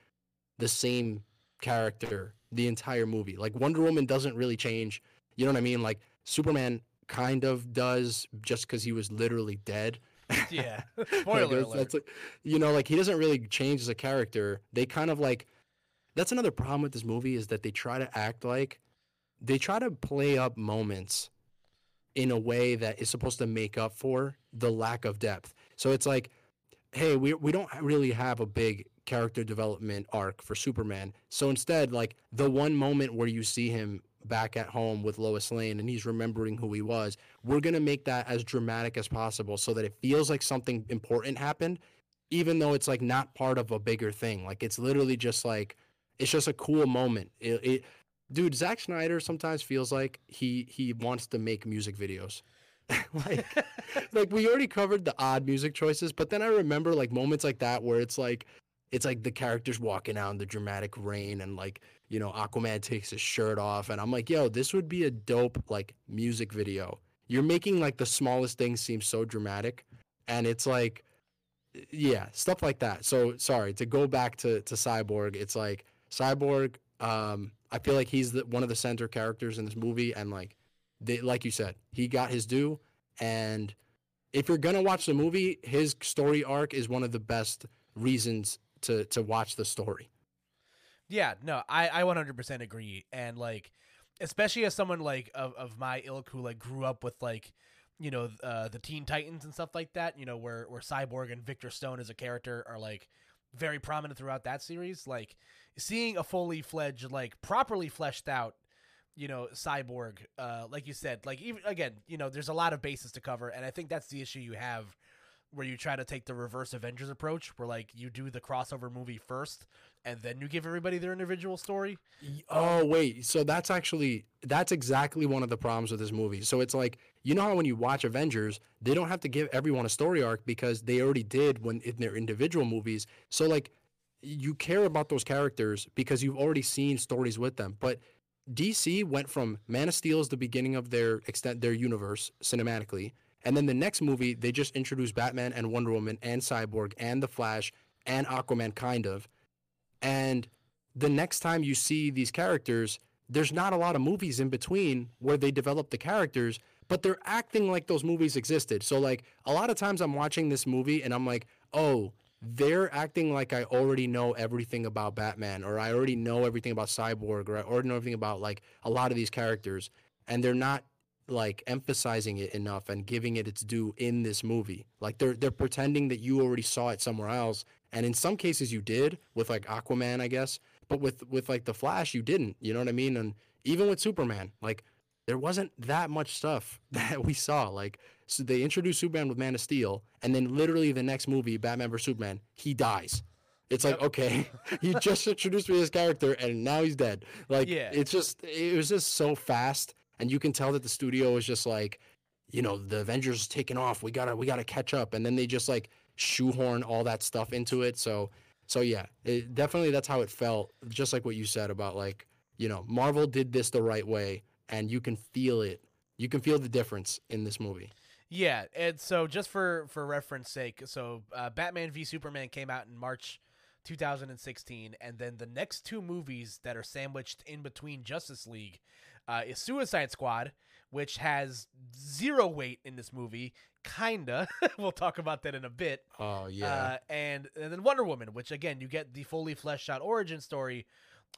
the same character the entire movie. Like Wonder Woman doesn't really change. You know what I mean? Like Superman kind of does just because he was literally dead. Yeah. Spoiler it's- alert. that's like- you know, like he doesn't really change as a character. They kind of like that's another problem with this movie is that they try to act like they try to play up moments in a way that is supposed to make up for the lack of depth. So it's like, hey, we we don't really have a big character development arc for Superman. So instead, like the one moment where you see him back at home with Lois Lane and he's remembering who he was, we're gonna make that as dramatic as possible so that it feels like something important happened, even though it's like not part of a bigger thing. Like it's literally just like it's just a cool moment. It, it dude, Zack Snyder sometimes feels like he he wants to make music videos. like like we already covered the odd music choices, but then I remember like moments like that where it's like it's like the characters walking out in the dramatic rain and like you know Aquaman takes his shirt off and I'm like, yo, this would be a dope like music video. You're making like the smallest things seem so dramatic, and it's like, yeah, stuff like that. So sorry to go back to to Cyborg. It's like Cyborg. Um, I feel like he's the, one of the center characters in this movie, and like, they, like you said, he got his due. And if you're gonna watch the movie, his story arc is one of the best reasons to to watch the story. Yeah, no, I I 100% agree, and like, especially as someone like of of my ilk who like grew up with like, you know, uh, the Teen Titans and stuff like that. You know, where where Cyborg and Victor Stone as a character are like very prominent throughout that series. Like, seeing a fully fledged, like properly fleshed out, you know, Cyborg, uh, like you said, like even again, you know, there's a lot of bases to cover, and I think that's the issue you have where you try to take the reverse Avengers approach, where like you do the crossover movie first, and then you give everybody their individual story. Oh wait, so that's actually that's exactly one of the problems with this movie. So it's like you know how when you watch Avengers, they don't have to give everyone a story arc because they already did when in their individual movies. So like you care about those characters because you've already seen stories with them. But DC went from Man of Steel is the beginning of their extent their universe cinematically, and then the next movie they just introduced Batman and Wonder Woman and Cyborg and the Flash and Aquaman kind of. And the next time you see these characters, there's not a lot of movies in between where they develop the characters, but they're acting like those movies existed. So like a lot of times I'm watching this movie and I'm like, "Oh, they're acting like I already know everything about Batman or I already know everything about Cyborg or I already know everything about like a lot of these characters." And they're not like emphasizing it enough and giving it its due in this movie. Like they're they're pretending that you already saw it somewhere else, and in some cases you did with like Aquaman, I guess, but with with like the Flash, you didn't. You know what I mean? And even with Superman, like there wasn't that much stuff that we saw. Like so they introduced Superman with Man of Steel, and then literally the next movie, Batman vs Superman, he dies. It's like okay, you just introduced me this character, and now he's dead. Like Yeah. it's just it was just so fast and you can tell that the studio is just like you know the avengers is taking off we gotta we gotta catch up and then they just like shoehorn all that stuff into it so so yeah it, definitely that's how it felt just like what you said about like you know marvel did this the right way and you can feel it you can feel the difference in this movie. Yeah, and so just for for reference sake, so uh, Batman v Superman came out in March 2016, and then the next two movies that are sandwiched in between Justice League uh, is Suicide Squad, which has zero weight in this movie, kinda. we'll talk about that in a bit. oh yeah Uh, and and then Wonder Woman, which again you get the fully fleshed out origin story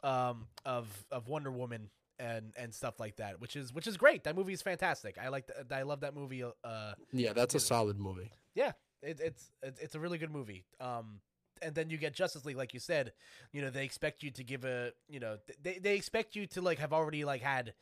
um, of of Wonder Woman and and stuff like that, which is which is great. That movie is fantastic. I like th- I love that movie. Uh, yeah that's a solid movie yeah, it, it's it's it's a really good movie. Um, and then you get Justice League, like you said. You know, they expect you to give a, you know, they they expect you to like have already like had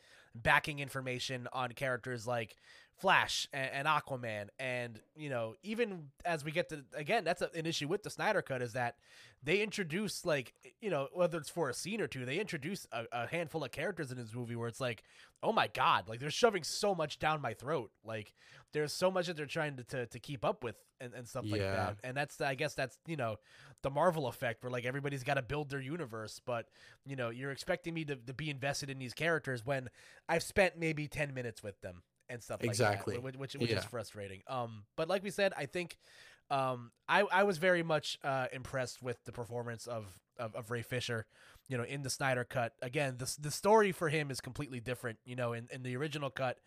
backing information on characters like Flash and, and Aquaman, and you know, even as we get to again, that's a, an issue with the Snyder Cut is that they introduce like you know whether it's for a scene or two, they introduce a, a handful of characters in this movie where it's like, oh my god, like they're shoving so much down my throat, like there's so much that they're trying to to, to keep up with and, and stuff like that, and that's I guess that's you know the Marvel effect where like everybody's got to build their universe, but you know you're expecting me to, to be invested in these characters when I've spent maybe ten minutes with them and stuff Exactly. like that, which which, which Yeah. is frustrating. Um, but like we said, I think um I I was very much uh impressed with the performance of of, of Ray Fisher. You know, in the Snyder cut, again, the the story for him is completely different. You know, in, in the original cut,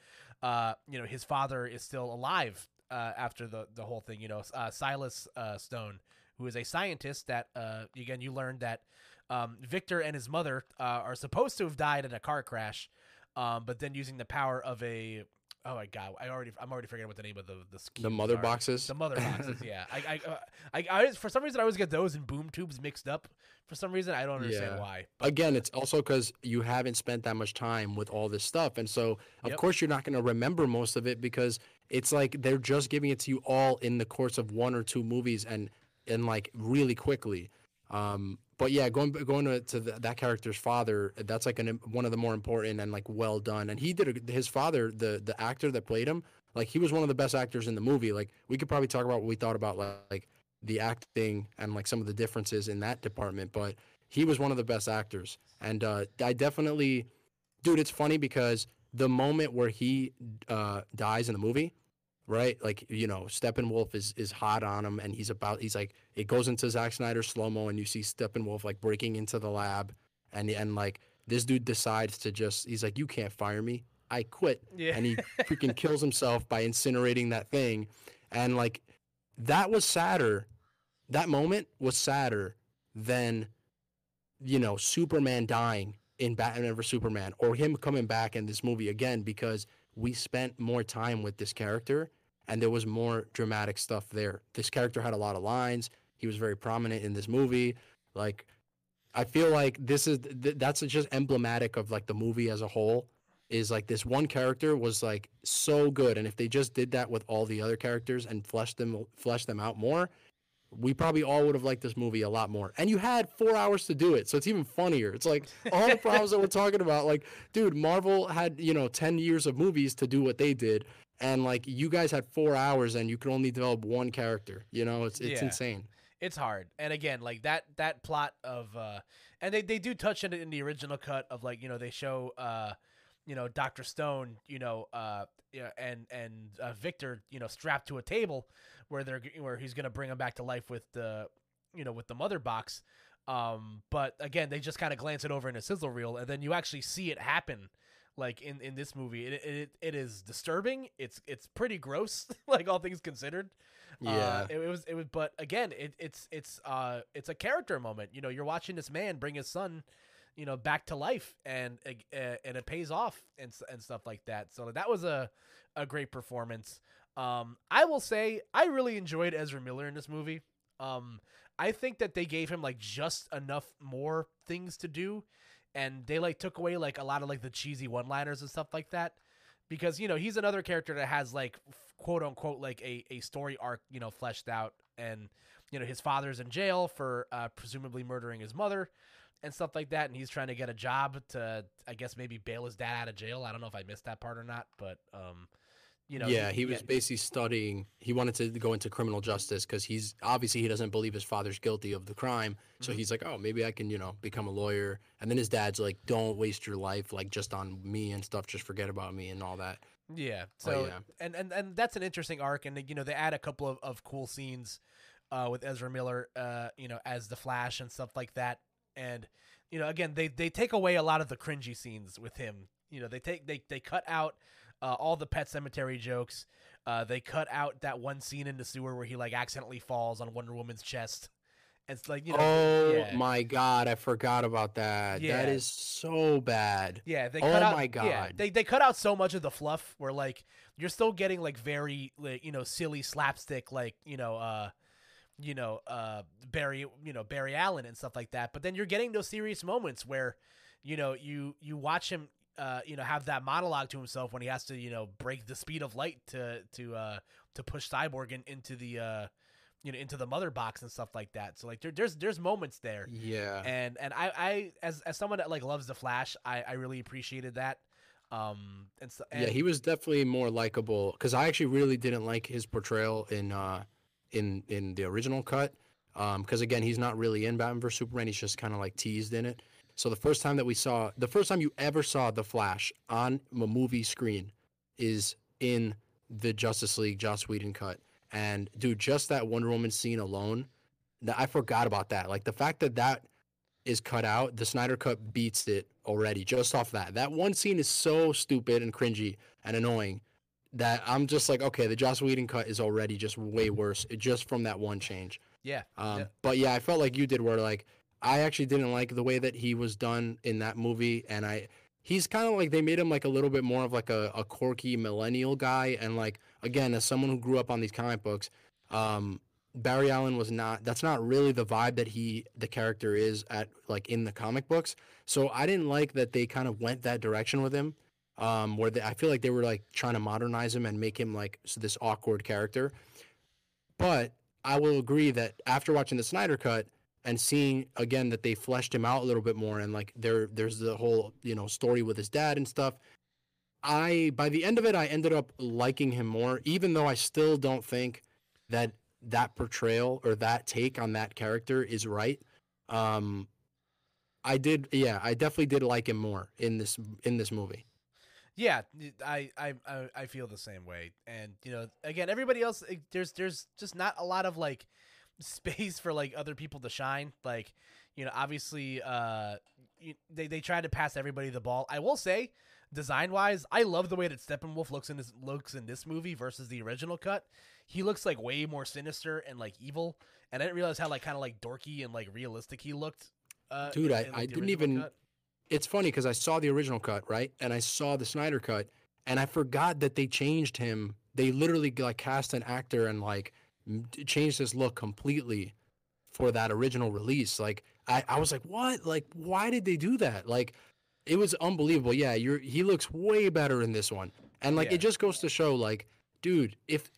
uh, you know, his father is still alive uh, after the the whole thing. You know, uh, Silas uh, Stone, who is a scientist that uh, again you learned that um, Victor and his mother uh, are supposed to have died in a car crash, um, but then using the power of a oh my god, I already I'm already forgetting what the name of the the, the mother are. boxes The mother boxes, yeah. I, I, uh, I, I, for some reason, I always get those and boom tubes mixed up. For some reason, I don't understand Yeah. why. again it's also because you haven't spent that much time with all this stuff and so of Yep. course you're not going to remember most of it because it's like they're just giving it to you all in the course of one or two movies and and like really quickly um but yeah going going to, to the, that character's father that's like an, one of the more important and like well done. And he did a, his father the the actor that played him like he was one of the best actors in the movie. Like we could probably talk about what we thought about like, like the acting and like some of the differences in that department but he was one of the best actors. And uh, i definitely dude it's funny because the moment where he uh, dies in the movie right? Like you know steppenwolf is is hot on him and he's about he's like it goes into Zack Snyder slow mo and you see steppenwolf like breaking into the lab and and like this dude decides to just he's like you can't fire me. I quit. Yeah. and he freaking kills himself by incinerating that thing. And like that was sadder. That moment was sadder than you know superman dying in batman vs superman or him coming back in this movie again because we spent more time with this character and there was more dramatic stuff there this character had a lot of lines he was very prominent in this movie like i feel like this is th- that's just emblematic of like the movie as a whole is like this one character was like so good, and if they just did that with all the other characters and fleshed them fleshed them out more, we probably all would have liked this movie a lot more. And you had four hours to do it, so it's even funnier. It's like all the problems that we're talking about. Like, dude, Marvel had you know ten years of movies to do what they did, and like you guys had four hours and you could only develop one character. You know, it's it's Yeah. insane. it's hard and again like that that plot of uh and they, they do touch on it in the original cut of like you know they show uh you know dr stone you know uh and and uh, victor you know strapped to a table where they're where he's gonna bring him back to life with the you know with the mother box um but again they just kind of glance it over in a sizzle reel and then you actually see it happen like in in this movie it it, it is disturbing. It's it's pretty gross like all things considered. Yeah. uh, it, it was it was but again it, it's it's uh it's a character moment. You know you're watching this man bring his son you know back to life and uh, and it pays off and and stuff like that. So that was a a great performance. Um i will say i really enjoyed ezra miller in this movie. Um i think that they gave him like just enough more things to do and they like took away like a lot of like the cheesy one liners and stuff like that because you know he's another character that has like quote unquote like a, a story arc you know fleshed out and you know his father's in jail for uh, presumably murdering his mother and stuff like that and he's trying to get a job to i guess maybe bail his dad out of jail. I don't know if i missed that part or not but um you know yeah, he was basically studying. He wanted to go into criminal justice because he's obviously he doesn't believe his father's guilty of the crime. So Mhm. he's like, oh, maybe I can, you know, become a lawyer. And then his dad's like, don't waste your life like just on me and stuff. Just forget about me and all that. Yeah. Oh, So yeah. and, and and that's an interesting arc, and you know they add a couple of, of cool scenes uh, with Ezra Miller, uh, you know, as the Flash and stuff like that. And you know, again, they they take away a lot of the cringy scenes with him. You know, they take they they cut out uh, all the Pet Sematary jokes. Uh, they cut out that one scene in the sewer where he like accidentally falls on Wonder Woman's chest. It's like you know, oh yeah. my god, I forgot about that. Yeah. That is so bad. Yeah, they Oh cut out. my Yeah, God. they they cut out so much of the fluff where like you're still getting like very like you know silly slapstick like you know uh you know uh Barry you know Barry Allen and stuff like that. But then you're getting those serious moments where you know you you watch him uh you know have that monologue to himself when he has to you know break the speed of light to to uh to push Cyborg in, into the uh you know into the mother box and stuff like that. So like there, there's there's moments there Yeah. and and I, I as as someone that like loves the Flash, I I really appreciated that. Um, and so and, yeah, he was definitely more likable because I actually really didn't like his portrayal in uh in in the original cut. Um, because again, he's not really in Batman vs Superman. He's just kind of like teased in it. So the first time that we saw, the first time you ever saw the Flash on a movie screen, is in the Justice League Joss Whedon cut. And dude, just that Wonder Woman scene alone, that I forgot about that. Like the fact that that is cut out, the Snyder cut beats it already just off that. That one scene is so stupid and cringy and annoying that I'm just like, okay, the Joss Whedon cut is already just way worse just from that one change. yeah, Um, Yeah. But yeah, I felt like you did, where like I actually didn't like the way that he was done in that movie, and I he's kind of like they made him like a little bit more of like a, a quirky millennial guy, and like again, as someone who grew up on these comic books, um, Barry Allen was not. That's not really the vibe that he the character is at like in the comic books. So I didn't like that they kind of went that direction with him. Um, where they, I feel like they were like trying to modernize him and make him like this awkward character. But I will agree that after watching the Snyder cut and seeing again that they fleshed him out a little bit more and like there there's the whole, you know, story with his dad and stuff. I by the end of it I ended up liking him more even though I still don't think that that portrayal or that take on that character is right. Um I did yeah, I definitely did like him more in this in this movie. yeah. I, I I feel the same way. And you know, again, everybody else, eh, there's there's just not a lot of like space for like other people to shine. Like, you know, obviously, uh, you, they they try to pass everybody the ball. I will say, design wise, I love the way that Steppenwolf looks in this looks in this movie versus the original cut. He looks like way more sinister and like evil, and I didn't realize how like kind of like dorky and like realistic he looked. Uh, Dude, in- I- in, I didn't even- cut. it's funny because I saw the original cut, right? And I saw the Snyder cut, and I forgot that they changed him. They literally like cast an actor and like changed his look completely for that original release. Like I, I was like, what? Like, why did they do that? Like, it was unbelievable. Yeah, you're he looks way better in this one. And like Yeah. it just goes to show like dude, if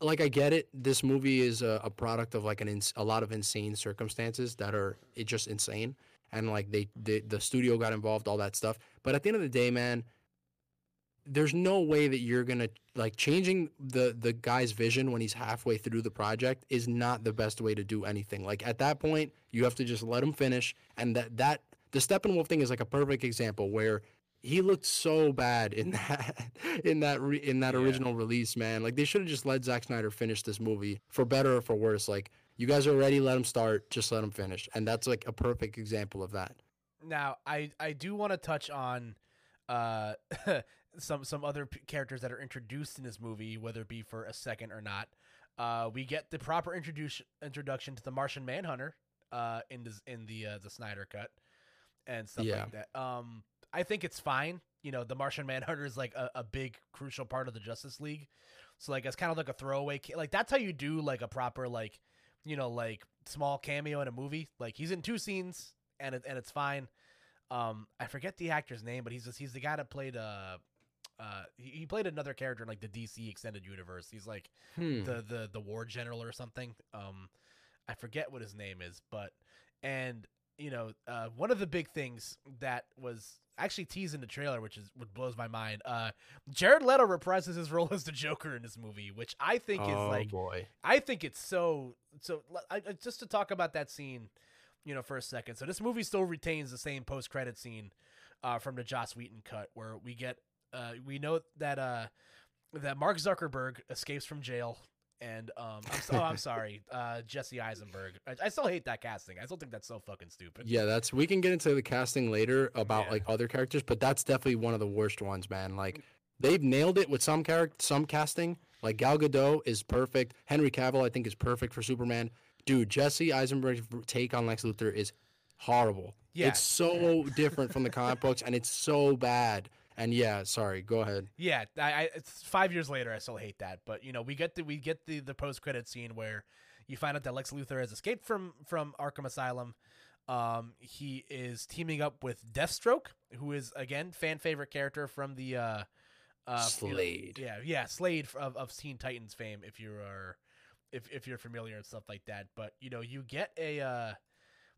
like I get it, this movie is a, a product of like an ins- a lot of insane circumstances that are it just insane and like they, they the studio got involved all that stuff. But at the end of the day, man, there's no way that you're going to like changing the the guy's vision when he's halfway through the project is not the best way to do anything. Like at that point, you have to just let him finish and that that the Steppenwolf thing is like a perfect example where he looked so bad in that in that re, in that Yeah. original release, man. Like they should have just let Zack Snyder finish this movie for better or for worse. Like you guys are ready, let him start, just let him finish, and that's like a perfect example of that. Now, I I do want to touch on uh some some other p- characters that are introduced in this movie, whether it be for a second or not. Uh, we get the proper introduction introduction to the Martian Manhunter uh in the in the uh, the Snyder cut and stuff Yeah. like that. Um, I think it's fine. You know, the Martian Manhunter is like a, a big crucial part of the Justice League. So like it's kind of like a throwaway ca- like that's how you do like a proper like you know like small cameo in a movie. Like he's in two scenes and it, and it's fine. Um, I forget the actor's name, but he's just, he's the guy that played uh uh he, he played another character in like the DC extended universe. He's like Hmm. the the the war general or something. Um, I forget what his name is, but and you know, uh, one of the big things that was actually teased in the trailer, which is what blows my mind. Uh, Jared Leto reprises his role as the Joker in this movie, which I think is oh like boy. I think it's so so. I, just to talk about that scene, you know, for a second. So this movie still retains the same post credit scene uh, from the Joss Whedon cut, where we get uh, we know that uh, that Mark Zuckerberg escapes from jail. And um, I'm so, oh, I'm sorry, uh, Jesse Eisenberg. I, I still hate that casting. I still think that's so fucking stupid. Yeah, that's we can get into the casting later about Yeah. like other characters, but that's definitely one of the worst ones, man. Like they've nailed it with some character, some casting. Like Gal Gadot is perfect. Henry Cavill, I think, is perfect for Superman. Dude, Jesse Eisenberg's take on Lex Luthor is horrible. Yeah. it's so different from the comic books, and it's so bad. And yeah, sorry, go ahead. Yeah, I, I it's five years later. I still hate that, but you know, we get the we get the the post credit scene where you find out that Lex Luthor has escaped from from Arkham Asylum. Um, he is teaming up with Deathstroke, who is again fan favorite character from the uh, uh you know- Slade. yeah, yeah, Slade of of Teen Titans fame. If you are, if if you're familiar and stuff like that, but you know, you get a uh,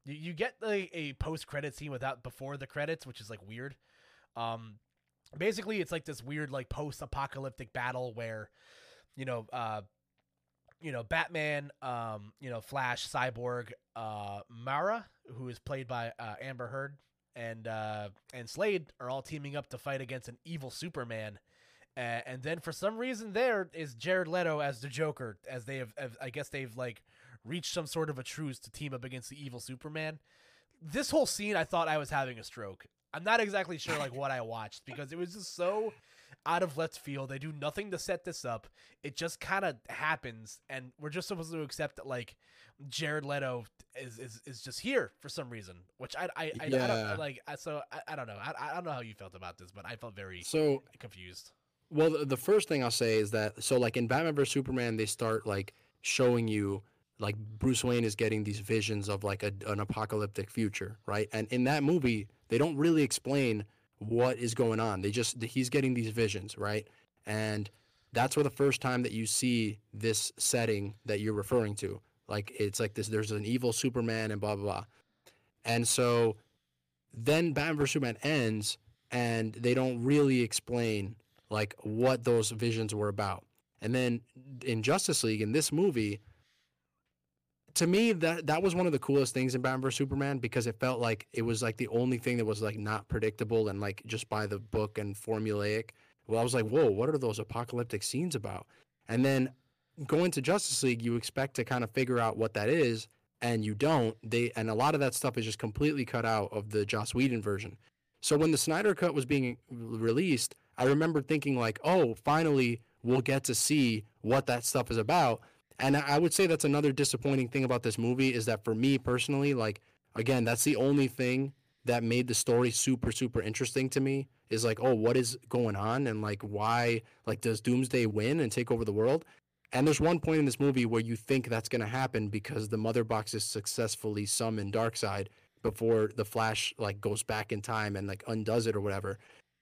you, you get a, a post credit scene without before the credits, which is like weird. Um, basically, it's like this weird like post apocalyptic battle where, you know, uh, you know, Batman, um, you know, Flash, Cyborg, uh, Mera, who is played by uh, Amber Heard, and uh, and Slade are all teaming up to fight against an evil Superman. Uh, and then for some reason there is Jared Leto as the Joker, as they have, have I guess they've like reached some sort of a truce to team up against the evil Superman. This whole scene, I thought I was having a stroke. I'm not exactly sure like what I watched because it was just so out of left field. They do nothing to set this up. It just kind of happens, and we're just supposed to accept that like Jared Leto is is, is just here for some reason, which I I, I, I don't like. So I, I don't know. I, I don't know how you felt about this, but I felt very So confused. Well, the, the first thing I'll say is that so like in Batman vs Superman, they start like showing you like Bruce Wayne is getting these visions of like a, an apocalyptic future, right? And in that movie, they don't really explain what is going on. They just he's getting these visions, right? And that's where the first time that you see this setting that you're referring to, like it's like this. There's an evil Superman and blah blah blah. And so then Batman vs Superman ends, and they don't really explain like what those visions were about. And then in Justice League in this movie, to me that that was one of the coolest things in Batman vs Superman because it felt like it was like the only thing that was like not predictable and like just by the book and formulaic. Well, I was like, whoa, what are those apocalyptic scenes about? And then going to Justice League, you expect to kind of figure out what that is, and you don't. They and a lot of that stuff is just completely cut out of the Joss Whedon version. So when the Snyder cut was being released, I remember thinking like, "Oh, finally we'll get to see what that stuff is about." And I would say that's another disappointing thing about this movie is that for me personally, like again, that's the only thing that made the story super super interesting to me is like, "Oh, what is going on and like why like does Doomsday win and take over the world?" And there's one point in this movie where you think that's going to happen because the mother box is successfully summoned Darkseid, before the Flash like goes back in time and like undoes it or whatever.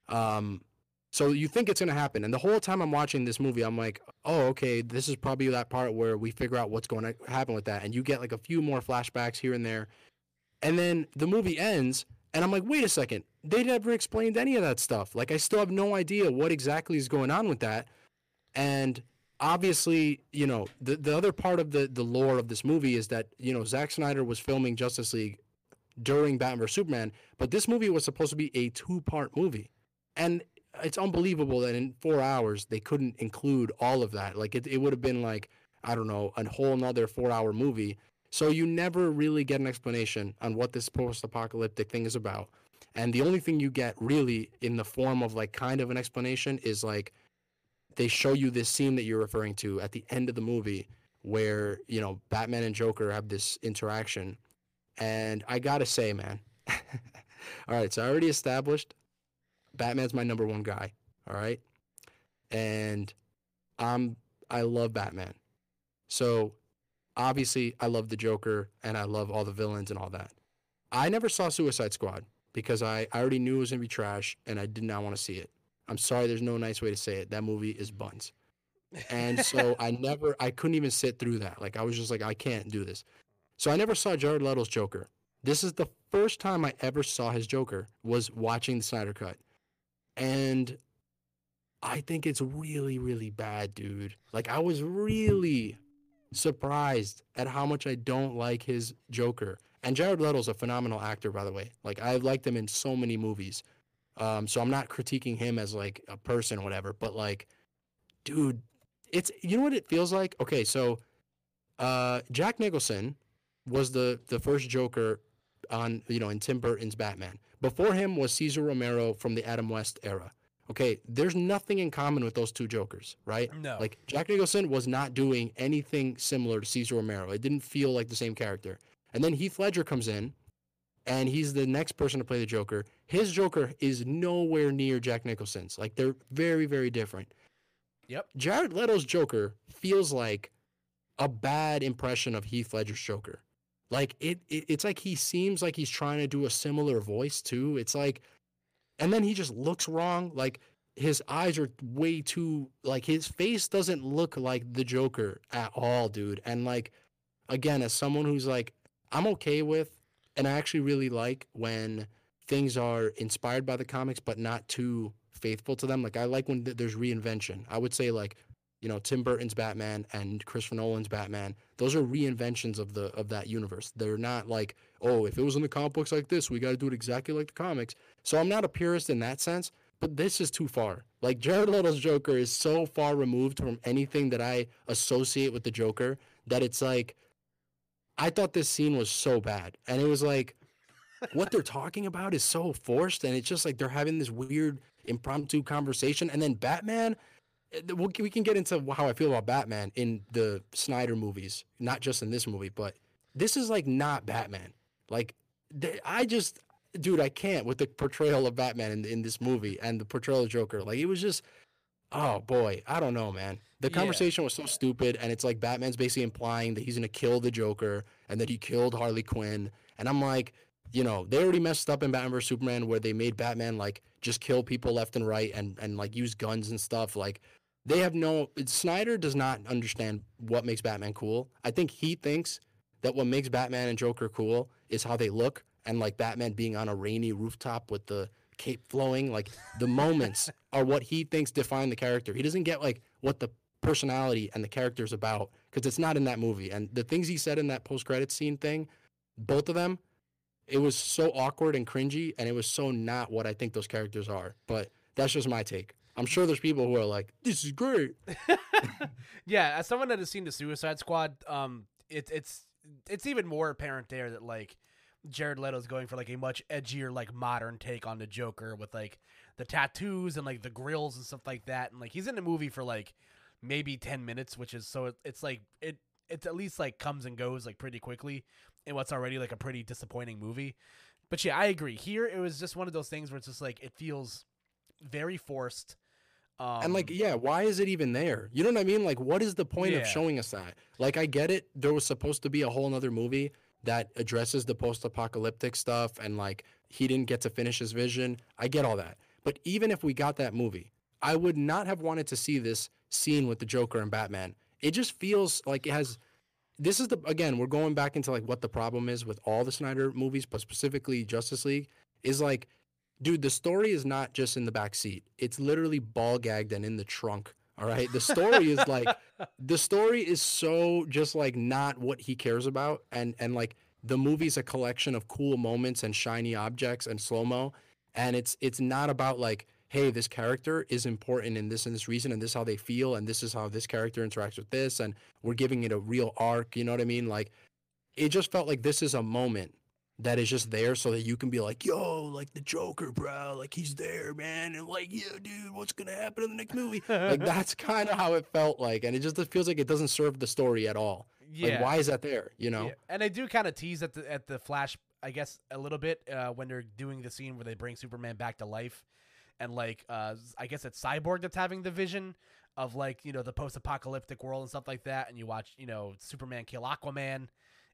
Um, so you think it's gonna happen, and the whole time I'm watching this movie, I'm like, oh, okay, this is probably that part where we figure out what's going to happen with that, and you get like a few more flashbacks here and there, and then the movie ends, and I'm like, wait a second, they never explained any of that stuff. Like, I still have no idea what exactly is going on with that, and obviously, you know, the the other part of the the lore of this movie is that you know Zack Snyder was filming Justice League during Batman vs Superman, but this movie was supposed to be a two part movie, and it's unbelievable that in four hours they couldn't include all of that. Like it, it would have been like I don't know a whole another four hour movie. So you never really get an explanation on what this post apocalyptic thing is about. And the only thing you get really in the form of like kind of an explanation is like they show you this scene that you're referring to at the end of the movie where, you know, Batman and Joker have this interaction. And I gotta say, man. all right, so I already established Batman's my number one guy. All right. And I'm I love Batman. So obviously I love the Joker and I love all the villains and all that. I never saw Suicide Squad because I, I already knew it was gonna be trash and I did not want to see it. I'm sorry, there's no nice way to say it. That movie is buns. And so I never I couldn't even sit through that. Like I was just like, I can't do this. So I never saw Jared Leto's Joker. This is the first time I ever saw his Joker was watching the Snyder Cut and I think it's really, really bad, dude. Like I was really surprised at how much I don't like his Joker. And Jared Leto's a phenomenal actor, by the way. Like I've liked him in so many movies. Um, so I'm not critiquing him as like a person or whatever, but like, dude, it's you know what it feels like? Okay, so uh Jack Nicholson was the the first Joker on you know in Tim Burton's Batman. Before him was Cesar Romero from the Adam West era. Okay, there's nothing in common with those two Jokers, right? No. Like Jack Nicholson was not doing anything similar to Cesar Romero. It didn't feel like the same character. And then Heath Ledger comes in, and he's the next person to play the Joker. His Joker is nowhere near Jack Nicholson's. Like they're very, very different. Yep. Jared Leto's Joker feels like a bad impression of Heath Ledger's Joker. Like it, it, it's like he seems like he's trying to do a similar voice too. It's like, and then he just looks wrong. Like his eyes are way too like his face doesn't look like the Joker at all, dude. And like, again, as someone who's like, I'm okay with, and I actually really like when things are inspired by the comics but not too faithful to them. Like I like when th- there's reinvention. I would say like you know Tim Burton's Batman and Christopher Nolan's Batman. Those are reinventions of the of that universe. They're not like oh if it was in the comic books like this, we got to do it exactly like the comics. So I'm not a purist in that sense, but this is too far. Like Jared Leto's Joker is so far removed from anything that I associate with the Joker that it's like I thought this scene was so bad, and it was like what they're talking about is so forced, and it's just like they're having this weird impromptu conversation, and then Batman uh, we can get into how I feel about Batman in the Snyder movies, not just in this movie, but this is like not Batman. Like I just, dude, I can't with the portrayal of Batman in, in this movie and the portrayal of Joker. Like it was just, oh boy, I don't know, man. The conversation yeah. was so stupid, and it's like Batman's basically implying that he's gonna kill the Joker and that he killed Harley Quinn, and I'm like, you know, they already messed up in Batman vs Superman where they made Batman like just kill people left and right and and like use guns and stuff. Like they have no Snyder does not understand what makes Batman cool. I think he thinks that what makes Batman and Joker cool is how they look and like Batman being on a rainy rooftop with the cape flowing. Like the moments are what he thinks define the character. He doesn't get like what the personality and the character is about because it's not in that movie. And the things he said in that post credit scene thing, both of them, it was so awkward and cringy, and it was so not what I think those characters are. But that's just my take. I'm sure there's people who are like, "This is great." yeah, as someone that has seen the Suicide Squad, um, it's it's it's even more apparent there that like Jared Leto's going for like a much edgier, like modern take on the Joker with like the tattoos and like the grills and stuff like that, and like he's in the movie for like maybe ten minutes, which is so it, it's like it it's at least like comes and goes like pretty quickly in what's already like a pretty disappointing movie. But yeah, I agree. Here it was just one of those things where it's just like it feels very forced. Um, and like, yeah, why is it even there? You know what I mean? Like, what is the point yeah. of showing us that? Like, I get it. There was supposed to be a whole other movie, that addresses the post-apocalyptic stuff and like he didn't get to finish his vision. I get all that. But even if we got that movie, I would not have wanted to see this scene with the Joker and Batman. It just feels like it has this is the again, we're going back into like what the problem is with all the Snyder movies, but specifically Justice League is like dude, the story is not just in the back seat. It's literally ball gagged and in the trunk. All right. The story is like the story is so just like not what he cares about. And and like the movie's a collection of cool moments and shiny objects and slow-mo. And it's it's not about like, hey, this character is important in this and this reason, and this is how they feel, and this is how this character interacts with this, and we're giving it a real arc, you know what I mean? Like it just felt like this is a moment that is just there so that you can be like, yo, like the Joker, bro, like he's there, man, and like, yeah, dude, what's gonna happen in the next movie? like that's kind of how it felt like, and it just feels like it doesn't serve the story at all. Yeah. Like, why is that there? You know? Yeah. And they do kind of tease at the at the Flash, I guess, a little bit uh, when they're doing the scene where they bring Superman back to life, and like, uh, I guess it's Cyborg that's having the vision of like you know the post-apocalyptic world and stuff like that, and you watch you know Superman kill Aquaman,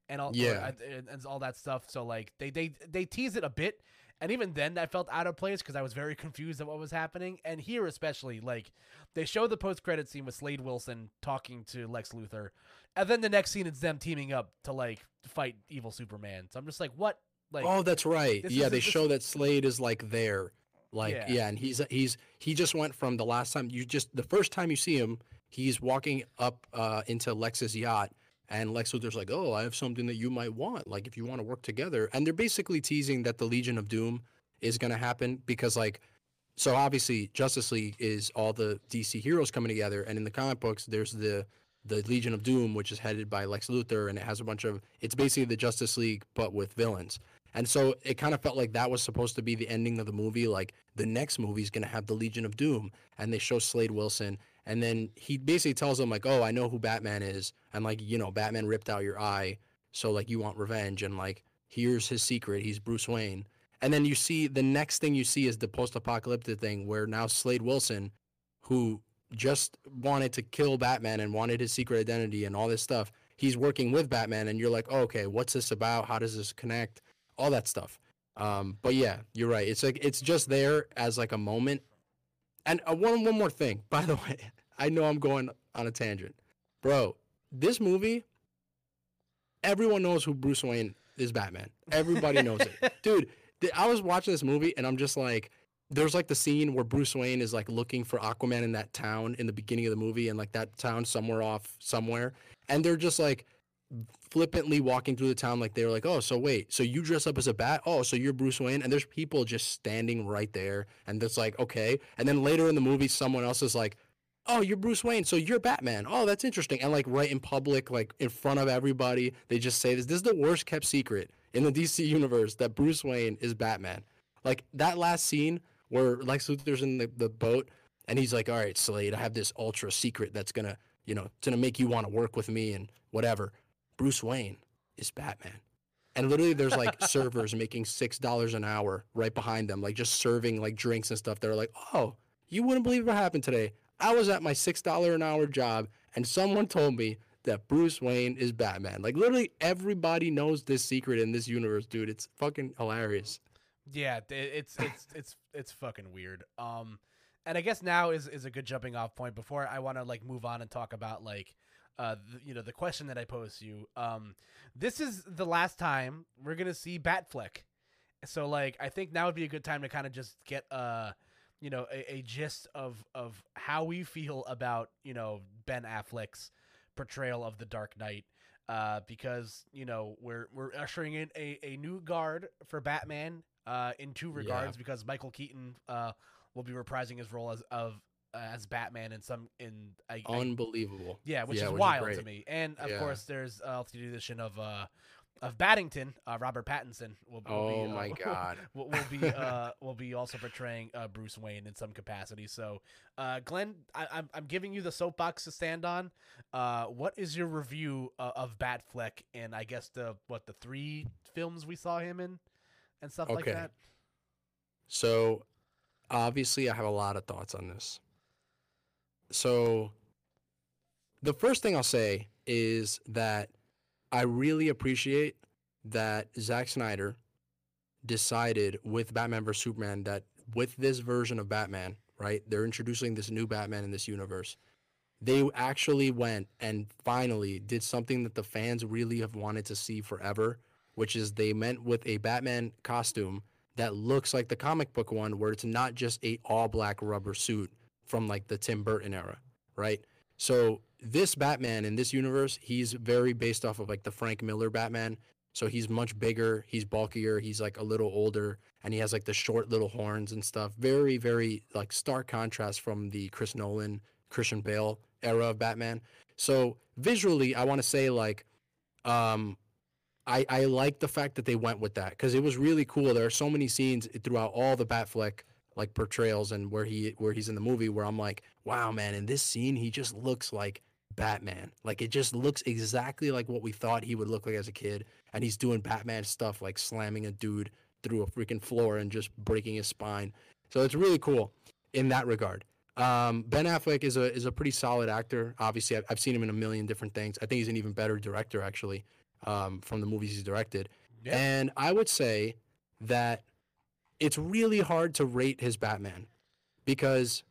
and all Yeah. or- and, and all that stuff. So like they they they tease it a bit. And even then, I felt out of place because I was very confused at what was happening. And here, especially, like they show the post-credit scene with Slade Wilson talking to Lex Luthor, and then the next scene is them teaming up to like fight evil Superman. So I'm just like, what? Like, oh, that's right. Yeah, they show that Slade is like there, like Yeah. yeah. and he's he's he just went from the last time you just the first time you see him, he's walking up uh, into Lex's yacht, and Lex Luthor's like, oh, I have something that you might want, like if you want to work together, and they're basically teasing that the Legion of Doom is gonna happen because like. So obviously, Justice League is all the DC heroes coming together, and in the comic books, there's the the Legion of Doom, which is headed by Lex Luthor, and it has a bunch of. It's basically the Justice League, but with villains. And so it kind of felt like that was supposed to be the ending of the movie. Like the next movie is going to have the Legion of Doom. And they show Slade Wilson. And then he basically tells them, like, oh, I know who Batman is. And, like, you know, Batman ripped out your eye. So, like, you want revenge. And, like, here's his secret. He's Bruce Wayne. And then you see the next thing you see is the post apocalyptic thing where now Slade Wilson, who just wanted to kill Batman and wanted his secret identity and all this stuff, he's working with Batman. And you're like, oh, okay, what's this about? How does this connect? all that stuff. Um, but yeah, you're right. It's like it's just there as like a moment. And uh, one one more thing, by the way, I know I'm going on a tangent, bro. This movie, everyone knows who Bruce Wayne is. Batman. Everybody knows it, dude. th- I was watching this movie and I'm just like, there's like the scene where Bruce Wayne is like looking for Aquaman in that town in the beginning of the movie, and like that town somewhere off somewhere, and they're just like flippantly walking through the town like they're like, oh, so wait, so you dress up as a bat? Oh, so you're Bruce Wayne? And there's people just standing right there, and it's like, okay. And then later in the movie, someone else is like, oh, you're Bruce Wayne, so you're Batman. Oh, that's interesting. And like right in public, like in front of everybody, they just say this. This is the worst kept secret in the DC universe that Bruce Wayne is Batman. Like that last scene where Lex Luthor's in the, the boat and he's like, all right, Slade, I have this ultra secret that's gonna, you know, it's gonna make you want to work with me and whatever. Bruce Wayne is Batman. And literally there's like servers making six dollars an hour right behind them, like just serving like drinks and stuff. They're like, Oh, you wouldn't believe what happened today. I was at my six dollar an hour job and someone told me that Bruce Wayne is Batman. Like literally everybody knows this secret in this universe, dude. It's fucking hilarious. Yeah, it's it's it's it's fucking weird. Um, and I guess now is is a good jumping off point before I want to like move on and talk about like, uh, the, you know, the question that I posed to you. Um, this is the last time we're gonna see Batfleck, so like I think now would be a good time to kind of just get uh, you know, a, a gist of of how we feel about you know Ben Affleck's portrayal of the Dark Knight. Uh, because you know we're we're ushering in a, a new guard for Batman uh, in two regards because Michael Keaton uh, will be reprising his role as of uh, as Batman in some in I, I- Unbelievable. yeah, which yeah, is which is wild to me. And of Yeah. course, there's uh, the addition of uh, of Baddington, uh, Robert Pattinson. Will, will Oh be, my uh, god. will, will be uh, will be also portraying uh, Bruce Wayne in some capacity. So, uh, Glenn, I, I'm I'm giving you the soapbox to stand on. Uh, what is your review uh, of Batfleck and I guess the what the three films we saw him in and stuff like Okay. that? So, obviously, I have a lot of thoughts on this. So, the first thing I'll say is that I really appreciate that Zack Snyder decided with Batman vs Superman that with this version of Batman, right? They're introducing this new Batman in this universe. They actually went and finally did something that the fans really have wanted to see forever, which is they meant with a Batman costume that looks like the comic book one where it's not just a all black rubber suit from like the Tim Burton era, right? So this Batman in this universe, he's very based off of like the Frank Miller Batman. So he's much bigger, he's bulkier, he's like a little older, and he has like the short little horns and stuff. Very, very like stark contrast from the Chris Nolan, Christian Bale era of Batman. So visually, I want to say like, um, I I like the fact that they went with that because it was really cool. There are so many scenes throughout all the Batfleck like portrayals and where he where he's in the movie where I'm like, wow, man, in this scene he just looks like Batman. Like it just looks exactly like what we thought he would look like as a kid and he's doing Batman stuff like slamming a dude through a freaking floor and just breaking his spine. So it's really cool in that regard. Um, ben Affleck is a is a pretty solid actor. Obviously, I've, I've, seen him in a million different things. I think he's an even better director actually um, from the movies he's directed. Yeah. And I would say that it's really hard to rate his Batman because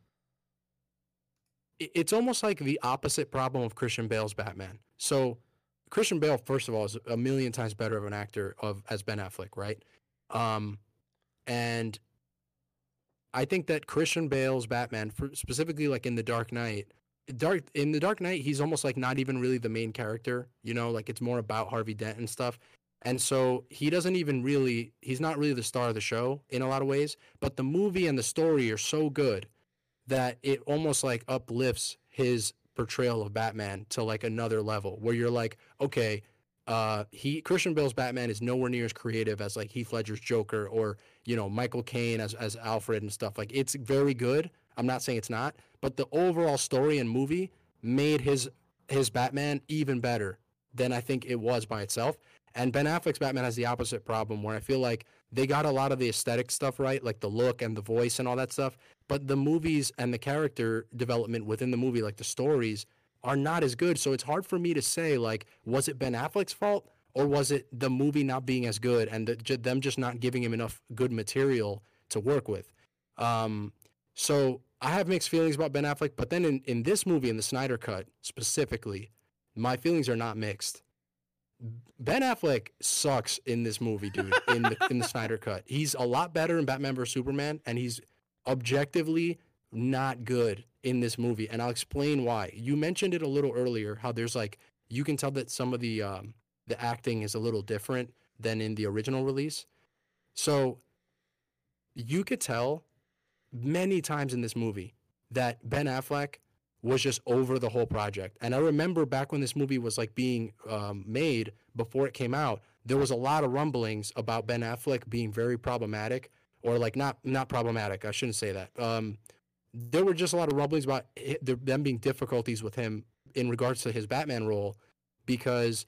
it's almost like the opposite problem of Christian Bale's Batman. So Christian Bale, first of all, is a million times better of an actor of as Ben Affleck, right? Um, and I think that Christian Bale's Batman, specifically like in The Dark Knight, Dark in The Dark Knight, he's almost like not even really the main character. You know, like it's more about Harvey Dent and stuff. And so he doesn't even really, he's not really the star of the show in a lot of ways. But the movie and the story are so good that it almost like uplifts his portrayal of Batman to like another level where you're like, okay, uh, he Christian Bale's Batman is nowhere near as creative as like Heath Ledger's Joker or you know Michael Caine as as Alfred and stuff. Like it's very good. I'm not saying it's not, but the overall story and movie made his his Batman even better than I think it was by itself. And Ben Affleck's Batman has the opposite problem where I feel like they got a lot of the aesthetic stuff right, like the look and the voice and all that stuff. But the movies and the character development within the movie, like the stories, are not as good. So it's hard for me to say, like, was it Ben Affleck's fault or was it the movie not being as good and the, them just not giving him enough good material to work with? Um, so I have mixed feelings about Ben Affleck, but then in, in this movie, in the Snyder Cut specifically, my feelings are not mixed. Ben Affleck sucks in this movie, dude. In the in the Snyder cut, he's a lot better in Batman vs Superman, and he's objectively not good in this movie. And I'll explain why. You mentioned it a little earlier, how there's like you can tell that some of the um, the acting is a little different than in the original release. So you could tell many times in this movie that Ben Affleck was just over the whole project. And I remember back when this movie was like being um, made before it came out, there was a lot of rumblings about Ben Affleck being very problematic, or like not not problematic. I shouldn't say that. Um, there were just a lot of rumblings about it, them being difficulties with him in regards to his Batman role, because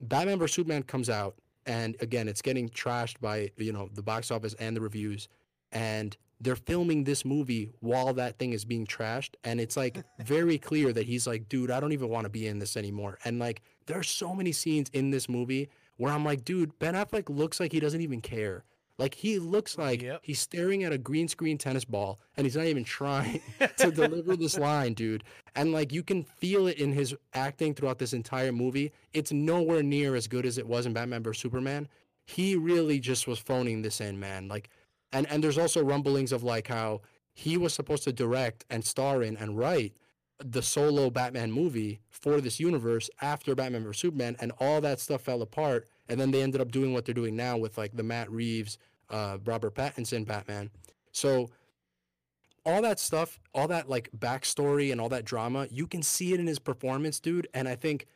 Batman vs Superman comes out, and again, it's getting trashed by you know the box office and the reviews, and they're filming this movie while that thing is being trashed and it's like very clear that he's like dude i don't even want to be in this anymore. And like there are so many scenes in this movie where i'm like dude ben affleck looks like he doesn't even care. Like he looks like yep. he's staring at a green screen tennis ball and he's not even trying to deliver this line dude. And like you can feel it in his acting throughout this entire movie. It's nowhere near as good as it was in batman vs. Superman. He really just was phoning this in man. Like and and there's also rumblings of like how he was supposed to direct and star in and write the solo Batman movie for this universe after Batman vs Superman, and all that stuff fell apart. And then they ended up doing what they're doing now with like the Matt Reeves, uh, Robert Pattinson Batman. So all that stuff, all that like backstory and all that drama, you can see it in his performance, dude. And I think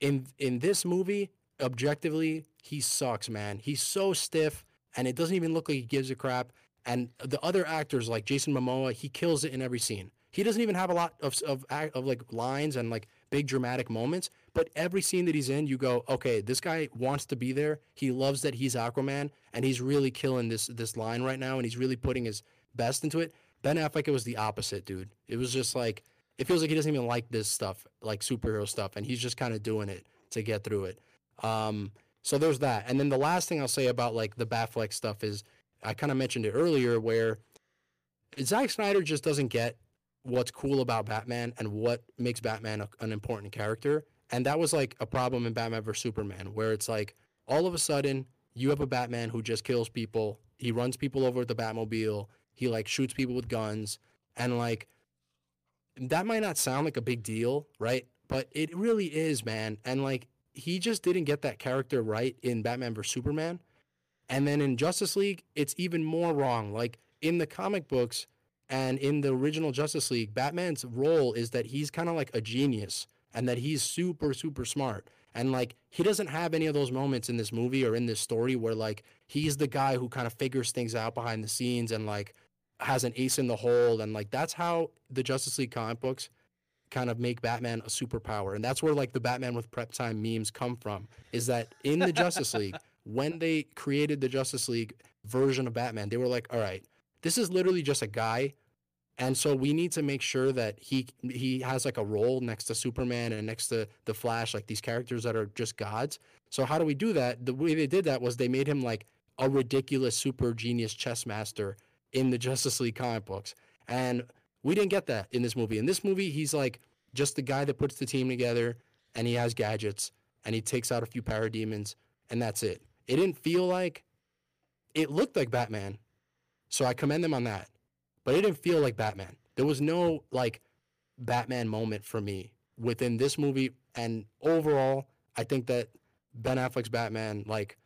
in in this movie, objectively, he sucks, man. He's so stiff and it doesn't even look like he gives a crap. And the other actors like Jason Momoa, he kills it in every scene. He doesn't even have a lot of of, of like lines and like big dramatic moments, but every scene that he's in, you go, okay, this guy wants to be there. He loves that he's Aquaman, and he's really killing this this line right now, and he's really putting his best into it. Ben Affleck, it was the opposite, dude. It was just like it feels like he doesn't even like this stuff, like superhero stuff, and he's just kind of doing it to get through it. Um, So there's that. And then the last thing I'll say about like the Batfleck stuff is I kind of mentioned it earlier where Zack Snyder just doesn't get what's cool about Batman and what makes Batman a, an important character. And that was like a problem in Batman vs Superman, where it's like all of a sudden you have a Batman who just kills people. He runs people over with the Batmobile. He like shoots people with guns, and like that might not sound like a big deal, right? But it really is, man. And like he just didn't get that character right in Batman vs Superman. And then in Justice League, it's even more wrong. Like in the comic books and in the original Justice League, Batman's role is that he's kind of like a genius and that he's super, super smart. And like he doesn't have any of those moments in this movie or in this story where like he's the guy who kind of figures things out behind the scenes and like has an ace in the hole. And like that's how the Justice League comic books kind of make Batman a superpower. And that's where like the Batman with prep time memes come from. Is that in the Justice League, when they created the Justice League version of Batman, they were like, all right, this is literally just a guy and so we need to make sure that he he has like a role next to Superman and next to the Flash, like these characters that are just gods. So how do we do that? The way they did that was they made him like a ridiculous super genius chess master in the Justice League comic books. And we didn't get that in this movie. In this movie, he's like just the guy that puts the team together and he has gadgets and he takes out a few parademons and that's it. It didn't feel like it looked like Batman. So I commend them on that but it didn't feel like Batman. There was no like Batman moment for me within this movie, and overall, I think that Ben Affleck's Batman, like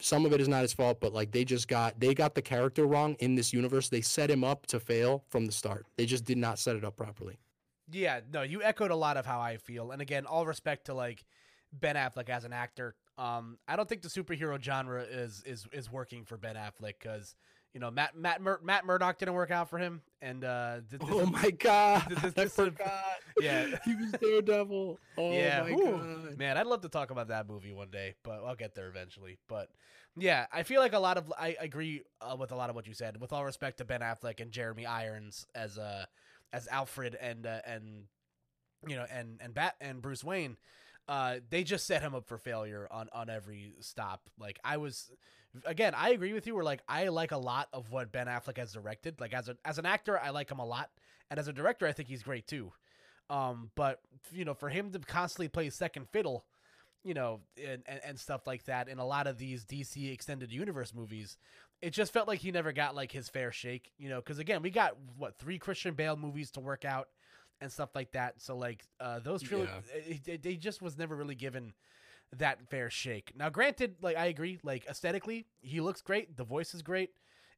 some of it is not his fault, but like they just got they got the character wrong in this universe. They set him up to fail from the start. They just did not set it up properly. Yeah, no, you echoed a lot of how I feel, and again, all respect to like Ben Affleck as an actor. Um, I don't think the superhero genre is is is working for Ben Affleck because you know Matt Matt Mur- Matt Murdock didn't work out for him, and uh, this, oh my god, this, this, I forgot. Yeah, he was Daredevil. Oh yeah, my god, man, I'd love to talk about that movie one day, but I'll get there eventually. But yeah, I feel like a lot of I agree uh, with a lot of what you said. With all respect to Ben Affleck and Jeremy Irons as uh as Alfred and uh, and you know and and Bat and Bruce Wayne, uh, they just set him up for failure on on every stop. Like I was again, I agree with you. Where like I like a lot of what Ben Affleck has directed. Like as a as an actor, I like him a lot, and as a director, I think he's great too. Um, but you know, for him to constantly play second fiddle, you know, and, and, and stuff like that in a lot of these DC extended universe movies, it just felt like he never got like his fair shake. You know, because again, we got what three Christian Bale movies to work out and stuff like that. So like uh, those trilogy, yeah. it, it, it just was never really given that fair shake. Now, granted, like I agree, like aesthetically, he looks great. The voice is great,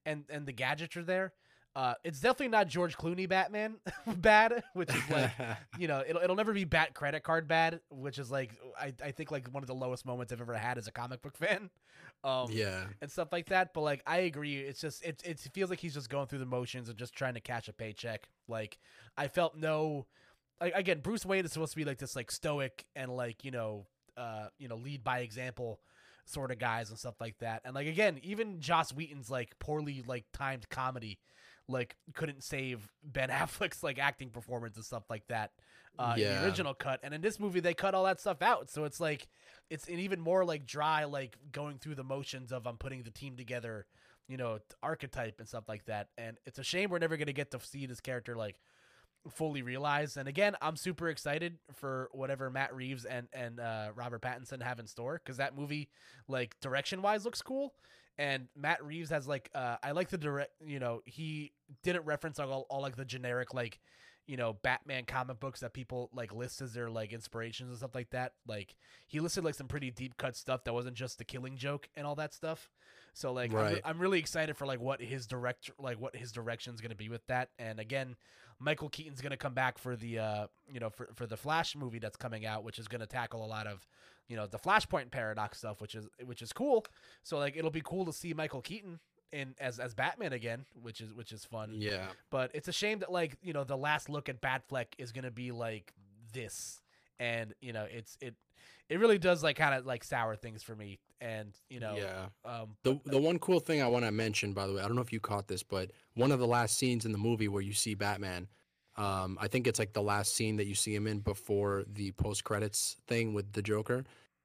and and the gadgets are there. Uh, it's definitely not George Clooney Batman bad, which is like, you know, it'll, it'll never be Bat Credit Card bad, which is like, I, I think like one of the lowest moments I've ever had as a comic book fan. Um, yeah. And stuff like that. But like, I agree. It's just, it, it feels like he's just going through the motions and just trying to catch a paycheck. Like, I felt no, like, again, Bruce Wayne is supposed to be like this, like, stoic and like, you know, uh, you know, lead by example sort of guys and stuff like that. And like again, even Joss Whedon's like poorly like timed comedy like couldn't save Ben Affleck's like acting performance and stuff like that uh, yeah. in the original cut. And in this movie, they cut all that stuff out, so it's like it's an even more like dry, like going through the motions of I'm putting the team together, you know, archetype and stuff like that. And it's a shame we're never gonna get to see this character like fully realized. And again, I'm super excited for whatever Matt Reeves and and uh, Robert Pattinson have in store because that movie, like direction wise, looks cool. And Matt Reeves has like uh, I like the direct, you know, he didn't reference all, all like the generic like you know Batman comic books that people like list as their like inspirations and stuff like that. Like he listed like some pretty deep cut stuff that wasn't just the Killing Joke and all that stuff. So like right. I'm, I'm, really excited for like what his direct like what his direction is going to be with that. And again, Michael Keaton's going to come back for the uh, you know for for the Flash movie that's coming out, which is going to tackle a lot of you know the Flashpoint paradox stuff, which is which is cool. So like it'll be cool to see Michael Keaton in as as Batman again, which is which is fun. Yeah. But it's a shame that like you know the last look at Batfleck is going to be like this, and you know it's it it really does like kind of like sour things for me and you know yeah um the the one cool thing i want to mention by the way i don't know if you caught this but one of the last scenes in the movie where you see batman um i think it's like the last scene that you see him in before the post credits thing with the joker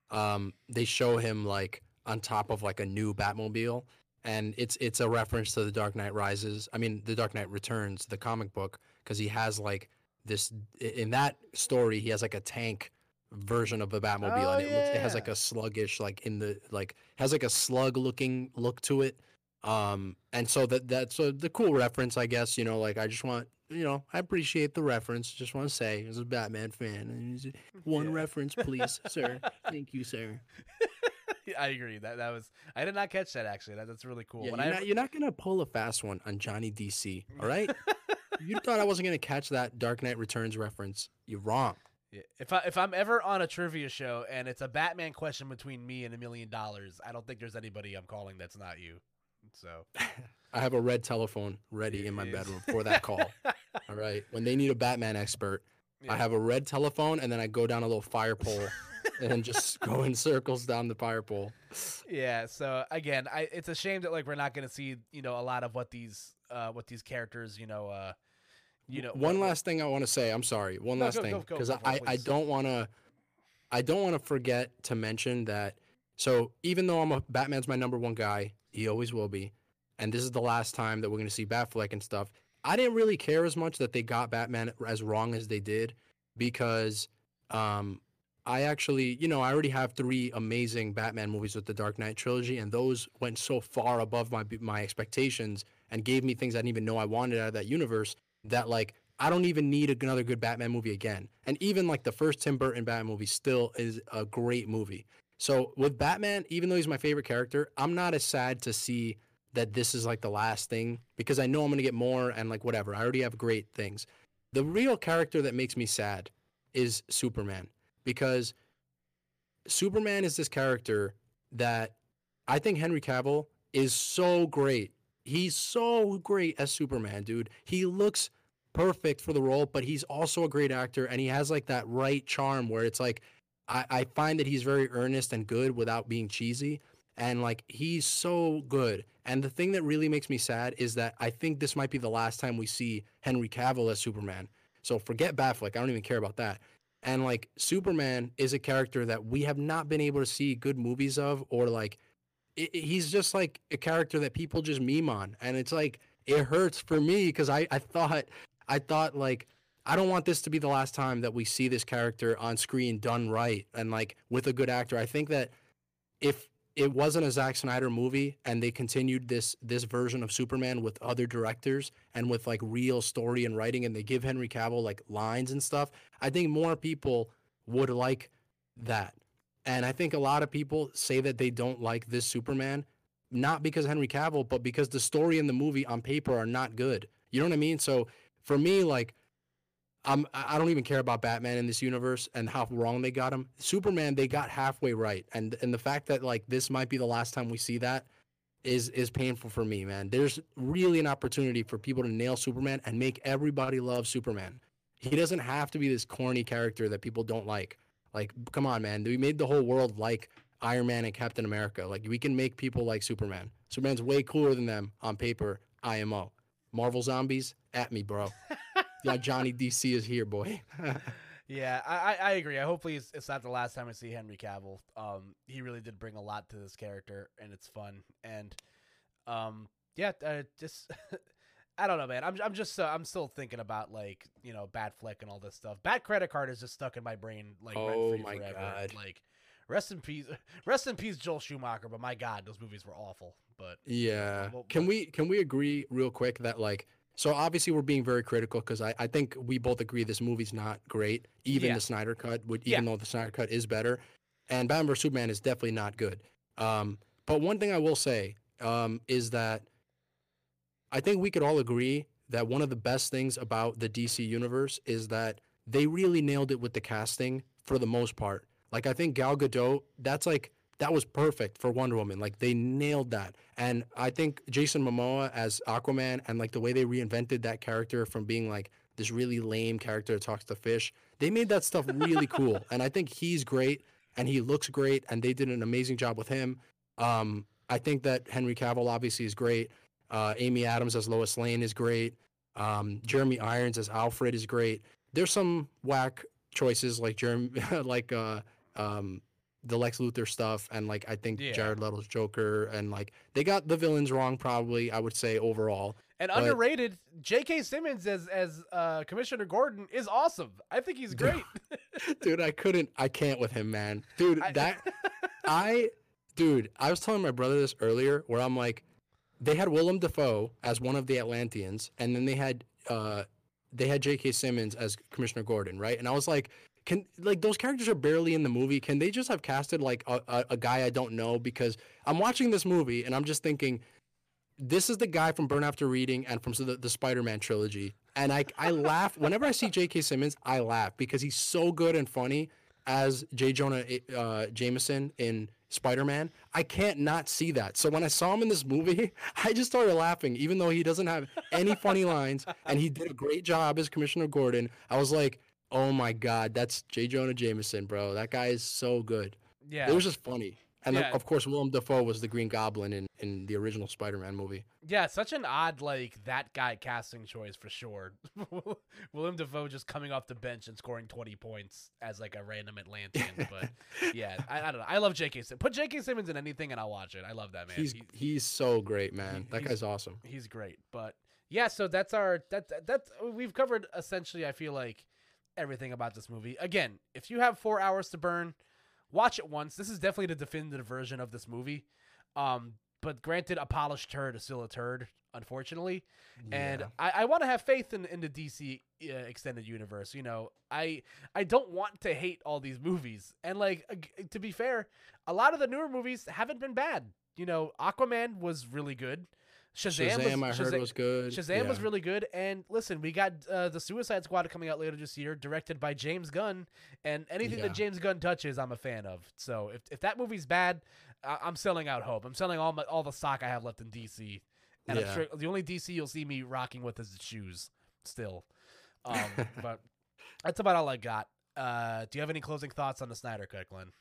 um, they show him like on top of like a new Batmobile, and it's it's a reference to the Dark Knight Rises. I mean, the Dark Knight Returns, the comic book, because he has like this in that story he has like a tank version of a Batmobile, Oh, and it, looks, it has like a sluggish like in the like has like a slug looking look to it. Um, and so that that's a, the cool reference, I guess. You know, like I just want you know I appreciate the reference. Just want to say, as a Batman fan, one Yeah. reference, please, sir. Thank you, sir. I agree. That that was I did not catch that actually. That, that's really cool. Yeah, you're, I not, you're not gonna pull a fast one on Johnny DC, all right? you thought I wasn't gonna catch that Dark Knight Returns reference? You're wrong. Yeah. If I if I'm ever on a trivia show and it's a Batman question between me and a million dollars, I don't think there's anybody I'm calling that's not you. So I have a red telephone ready in my bedroom for that call. all right. When they need a Batman expert, yeah. I have a red telephone and then I go down a little fire pole and just go in circles down the fire pole. yeah. So again, I it's a shame that like we're not gonna see you know a lot of what these uh what these characters you know uh you know one last thing I want to say. I'm sorry. One No, last go- thing because I, I don't want to I don't want to forget to mention that. So even though I'm a Batman's my number one guy, he always will be, and this is the last time that we're gonna see Batfleck and stuff. I didn't really care as much that they got Batman as wrong as they did because um, I actually, you know, I already have three amazing Batman movies with the Dark Knight trilogy, and those went so far above my my expectations and gave me things I didn't even know I wanted out of that universe that like I don't even need another good Batman movie again. And even like the first Tim Burton Batman movie still is a great movie. So with Batman, even though he's my favorite character, I'm not as sad to see that this is like the last thing because I know I'm gonna get more and like whatever. I already have great things. The real character that makes me sad is Superman because Superman is this character that I think Henry Cavill is so great. He's so great as Superman, dude. He looks perfect for the role, but he's also a great actor and he has like that right charm where it's like I, I find that he's very earnest and good without being cheesy. And like he's so good. And the thing that really makes me sad is that I think this might be the last time we see Henry Cavill as Superman. So forget Batfleck. I don't even care about that. And like Superman is a character that we have not been able to see good movies of, or like i i- he's just like a character that people just meme on, and it's like it hurts for me because I I thought I thought like I don't want this to be the last time that we see this character on screen done right and like with a good actor. I think that if it wasn't a Zack Snyder movie and they continued this this version of Superman with other directors and with like real story and writing and they give Henry Cavill like lines and stuff, I think more people would like that. And I think a lot of people say that they don't like this Superman not because Henry Cavill, but because the story and the movie on paper are not good. You know what I mean? So for me, like, I'm I don't even care about Batman in this universe and how wrong they got him. Superman, they got halfway right, and and the fact that like this might be the last time we see that is is painful for me, man. There's really an opportunity for people to nail Superman and make everybody love Superman. He doesn't have to be this corny character that people don't like. Like, come on, man. We made the whole world like Iron Man and Captain America. Like, we can make people like Superman. Superman's way cooler than them on paper. IMO. Marvel Zombies, at me, bro. yeah, Johnny DC is here, boy. Yeah, I, I, agree. I hopefully it's, it's not the last time I see Henry Cavill. Um, he really did bring a lot to this character, and it's fun. And, um, yeah, uh, just I don't know, man. I'm I'm just uh, I'm still thinking about like you know Bad Flick and all this stuff. Bad Credit Card is just stuck in my brain like Oh my forever. God. Like, rest in peace, rest in peace, Joel Schumacher. But my God, those movies were awful. But Yeah. Well, Can we can we agree real quick that like so obviously we're being very critical because I, I think we both agree this movie's not great. Even Yeah. the Snyder cut, would Yeah. even though the Snyder cut is better, and Batman vs Superman is definitely not good. Um, but one thing I will say um, is that I think we could all agree that one of the best things about the DC universe is that they really nailed it with the casting for the most part. Like I think Gal Gadot, that's like that was perfect for Wonder Woman. Like they nailed that. And I think Jason Momoa as Aquaman and like the way they reinvented that character from being like this really lame character that talks to fish, they made that stuff really cool. And I think he's great and he looks great and they did an amazing job with him. Um, I think that Henry Cavill obviously is great. Uh, Amy Adams as Lois Lane is great. Um, Jeremy Irons as Alfred is great. There's some whack choices like Jeremy, like uh, um, the Lex Luthor stuff and like I think Yeah. Jared Leto's Joker and like they got the villains wrong probably I would say overall. And But- underrated, J.K. Simmons as as uh, Commissioner Gordon is awesome. I think he's great. dude, I couldn't I can't with him, man. Dude, that I dude, I was telling my brother this earlier where I'm like they had Willem Dafoe as one of the Atlanteans and then they had uh they had J.K. Simmons as Commissioner Gordon, right? And I was like can like those characters are barely in the movie. Can they just have casted like a, a, a guy I don't know? Because I'm watching this movie and I'm just thinking, this is the guy from Burn After Reading and from the, the Spider-Man trilogy. And I I laugh whenever I see J.K. Simmons. I laugh because he's so good and funny as J. Jonah uh, Jameson in Spider-Man. I can't not see that. So when I saw him in this movie, I just started laughing, even though he doesn't have any funny lines and he did a great job as Commissioner Gordon. I was like, oh my god, that's J. Jonah Jameson, bro. That guy is so good. yeah, It was just funny. And Yeah. of course, Willem Dafoe was the Green Goblin in, in the original Spider-Man movie. yeah, such an odd like that guy casting choice for sure. Willem Dafoe just coming off the bench and scoring twenty points as like a random Atlantean. but yeah, I, I don't know. I love J.K. Simmons. Put J.K. Simmons in anything and I'll watch it. I love that man. he's He- he's so great, man. that guy's awesome. he's great. But yeah, so that's our that that that's we've covered essentially. I feel like everything about this movie. Again, if you have four hours to burn, watch it once. This is definitely the definitive version of this movie. Um, but granted, a polished turd is still a turd, unfortunately. And I, I want to have faith in, in the DC uh, extended universe. You know, I I don't want to hate all these movies. And like ag- to be fair, a lot of the newer movies haven't been bad. You know, Aquaman was really good. Shazam, Shazam, I was, heard Shazam- was good. Shazam was really good. And listen, we got uh, the Suicide Squad coming out later this year, directed by James Gunn. And anything Yeah. that James Gunn touches, I'm a fan of. So if, if that movie's bad, I- I'm selling out hope. I'm selling all my all the stock I have left in DC. And I'm Yeah. sure the only DC you'll see me rocking with is the shoes still. Um, but that's about all I got. Uh, do you have any closing thoughts on the Snyder Cut, Glenn?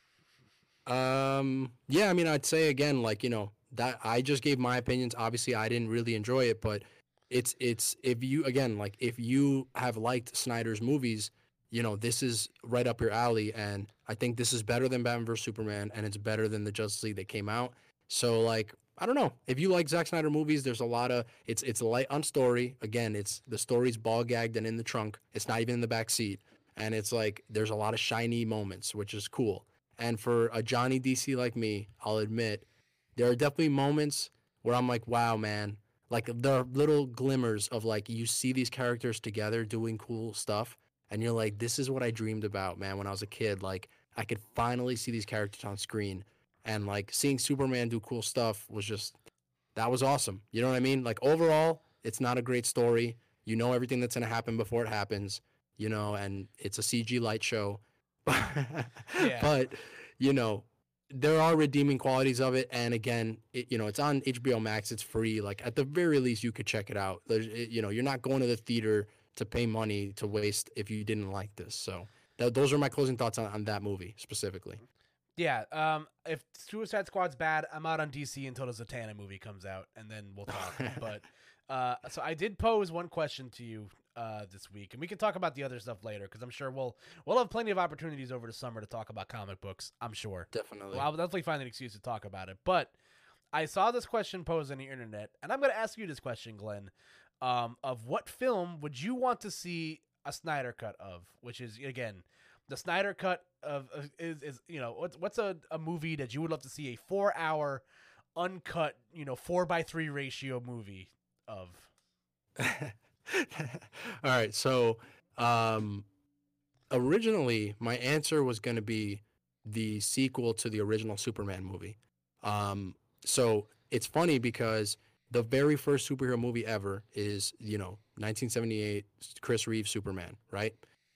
Um, yeah, I mean, I'd say again, like you know, that I just gave my opinions. Obviously, I didn't really enjoy it, but it's it's if you again, like if you have liked Snyder's movies, you know, this is right up your alley, and I think this is better than Batman vs Superman, and it's better than the Justice League that came out. So like, I don't know if you like Zack Snyder movies. There's a lot of it's it's light on story. Again, it's the story's ball gagged and in the trunk. It's not even in the back seat, and it's like there's a lot of shiny moments, which is cool. And for a Johnny DC like me, I'll admit there are definitely moments where I'm like, wow, man. Like there are little glimmers of like you see these characters together doing cool stuff, and you're like, this is what I dreamed about, man, when I was a kid. Like I could finally see these characters on screen, and like seeing Superman do cool stuff was just that was awesome. You know what I mean? Like overall, it's not a great story. You know everything that's gonna happen before it happens. You know, and it's a CG light show. Yeah. But you know, there are redeeming qualities of it, and again, it, you know, it's on HBO Max. It's free. Like at the very least, you could check it out. There's, it, you know, you're not going to the theater to pay money to waste if you didn't like this. So th- those are my closing thoughts on, on that movie specifically. Yeah. Um, if Suicide Squad's bad, I'm out on DC until the Zatanna movie comes out, and then we'll talk. but uh, so I did pose one question to you uh, this week, and we can talk about the other stuff later because I'm sure we'll we'll have plenty of opportunities over the summer to talk about comic books. I'm sure. Definitely. Well, I'll definitely find an excuse to talk about it. But I saw this question posed on the internet, and I'm going to ask you this question, Glenn. Um, of what film would you want to see a Snyder cut of? Which is again, the Snyder cut of is is you know what's what's a, a movie that you would love to see a four hour uncut you know four by three ratio movie of? All right. So, um, originally, my answer was going to be the sequel to the original Superman movie. Um, so it's funny because the very first superhero movie ever is, you know, 1978 Chris Reeve Superman, right?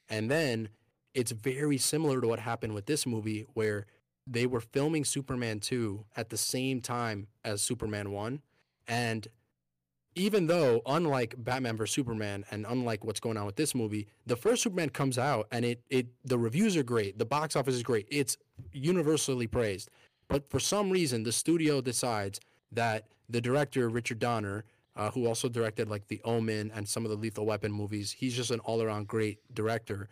And then it's very similar to what happened with this movie where they were filming Superman 2 at the same time as Superman 1 and even though unlike Batman vs Superman and unlike what's going on with this movie, the first Superman comes out and it it the reviews are great, the box office is great, it's universally praised. But for some reason, the studio decides that the director Richard Donner, uh, who also directed like The Omen and some of the Lethal Weapon movies, he's just an all around great director.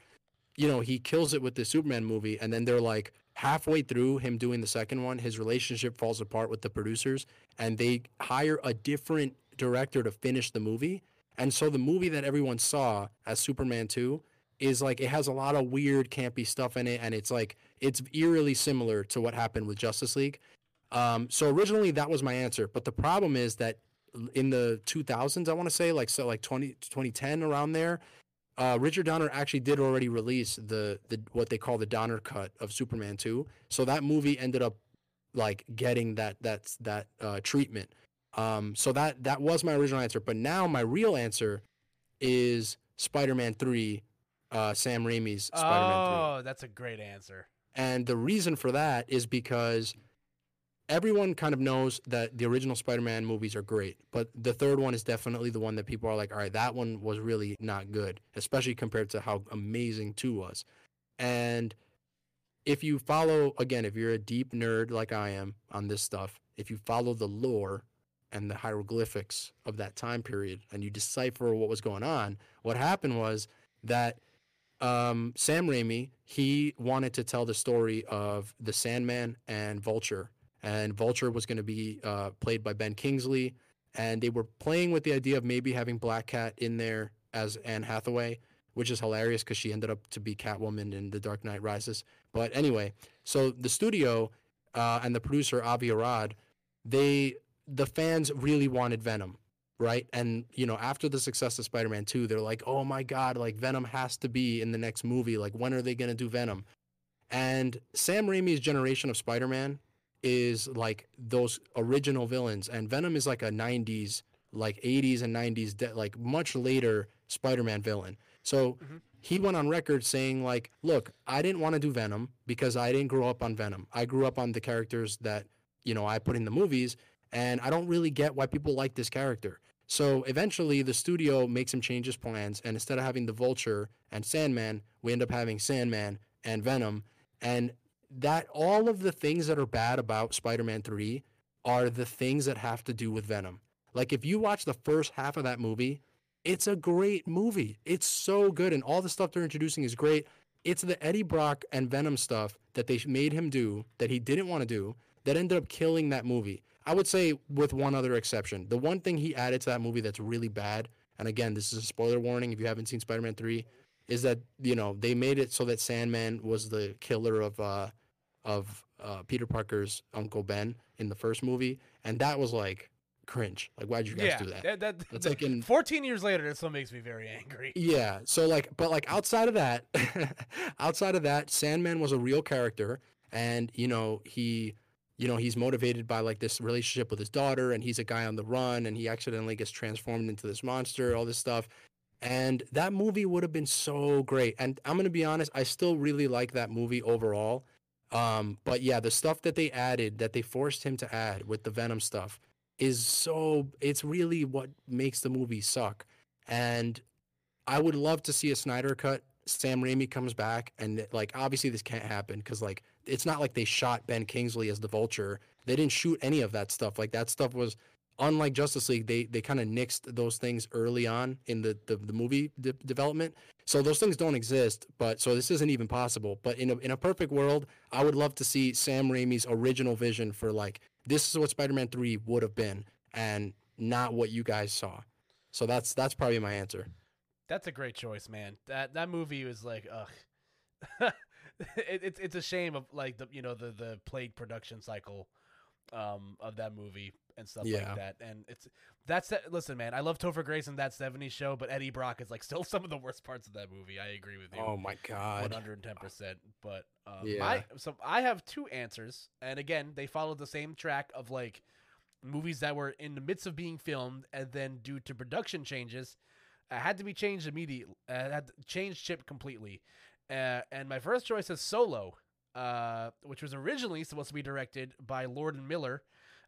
You know, he kills it with the Superman movie, and then they're like, halfway through him doing the second one, his relationship falls apart with the producers and they hire a different director to finish the movie. And so the movie that everyone saw as Superman 2 is like it has a lot of weird campy stuff in it and it's like it's eerily similar to what happened with Justice League. Um, so originally that was my answer, but the problem is that in the 2000s, I want to say like so like 20 2010 around there, uh, Richard Donner actually did already release the the what they call the Donner cut of Superman 2. So that movie ended up like getting that that's that uh, treatment. Um, so that that was my original answer, but now my real answer is Spider-Man 3, uh, Sam Raimi's Spider-Man 3. Oh, that's a great answer. And the reason for that is because everyone kind of knows that the original Spider-Man movies are great, but the third one is definitely the one that people are like, all right, that one was really not good, especially compared to how amazing 2 was. And if you follow again, if you're a deep nerd like I am on this stuff, if you follow the lore and the hieroglyphics of that time period and you decipher what was going on, what happened was that um, Sam Raimi, he wanted to tell the story of the Sandman and Vulture. And Vulture was going to be uh, played by Ben Kingsley. And they were playing with the idea of maybe having Black Cat in there as Anne Hathaway, which is hilarious because she ended up to be Catwoman in The Dark Knight Rises. But anyway, so the studio uh, and the producer, Avi Arad, they the fans really wanted Venom right? And you know, after the success of Spider-Man 2, they're like, "Oh my god, like Venom has to be in the next movie. Like when are they going to do Venom?" And Sam Raimi's generation of Spider-Man is like those original villains and Venom is like a 90s like 80s and 90s de- like much later Spider-Man villain. So Mm-hmm. he went on record saying like, "Look, I didn't want to do Venom because I didn't grow up on Venom. I grew up on the characters that, you know, I put in the movies and I don't really get why people like this character." So eventually, the studio makes him change his plans, and instead of having the Vulture and Sandman, we end up having Sandman and Venom, and that all of the things that are bad about Spider-Man Three are the things that have to do with Venom. Like if you watch the first half of that movie, it's a great movie. It's so good, and all the stuff they're introducing is great. It's the Eddie Brock and Venom stuff that they made him do that he didn't want to do that ended up killing that movie. I would say with one other exception. The one thing he added to that movie that's really bad, and again, this is a spoiler warning if you haven't seen Spider-Man 3, is that, you know, they made it so that Sandman was the killer of uh of uh, Peter Parker's Uncle Ben in the first movie, and that was like cringe. Like why'd you guys yeah, do that? that, that, That's like in 14 years later, that still makes me very angry. yeah. So like, but like outside of that, outside of that, Sandman was a real character, and you know he, you know he's motivated by like this relationship with his daughter, and he's a guy on the run, and he accidentally gets transformed into this monster, all this stuff. And that movie would have been so great. And I'm gonna be honest, I still really like that movie overall. Um, but yeah, the stuff that they added, that they forced him to add with the Venom stuff, is so. It's really what makes the movie suck. And I would love to see a Snyder cut. Sam Raimi comes back, and like obviously this can't happen because like it's not like they shot Ben Kingsley as the Vulture. They didn't shoot any of that stuff. Like that stuff was unlike Justice League. They they kind of nixed those things early on in the the, the movie de- development. So those things don't exist. But so this isn't even possible. But in a in a perfect world, I would love to see Sam Raimi's original vision for like this is what Spider-Man three would have been, and not what you guys saw. So that's that's probably my answer. That's a great choice, man. That that movie was like, ugh. it, it's it's a shame of like the you know the the plague production cycle, um, of that movie and stuff Yeah. like that. And it's that's it. Listen, man, I love Topher Grace and that '70s show, but Eddie Brock is like still some of the worst parts of that movie. I agree with you. Oh my god. hundred and ten percent. But um, Yeah. I so I have two answers, and again, they followed the same track of like movies that were in the midst of being filmed, and then due to production changes, uh, had to be changed immediately. Uh, had to change ship completely. Uh, and my first choice is Solo, uh, which was originally supposed to be directed by Lord and Miller,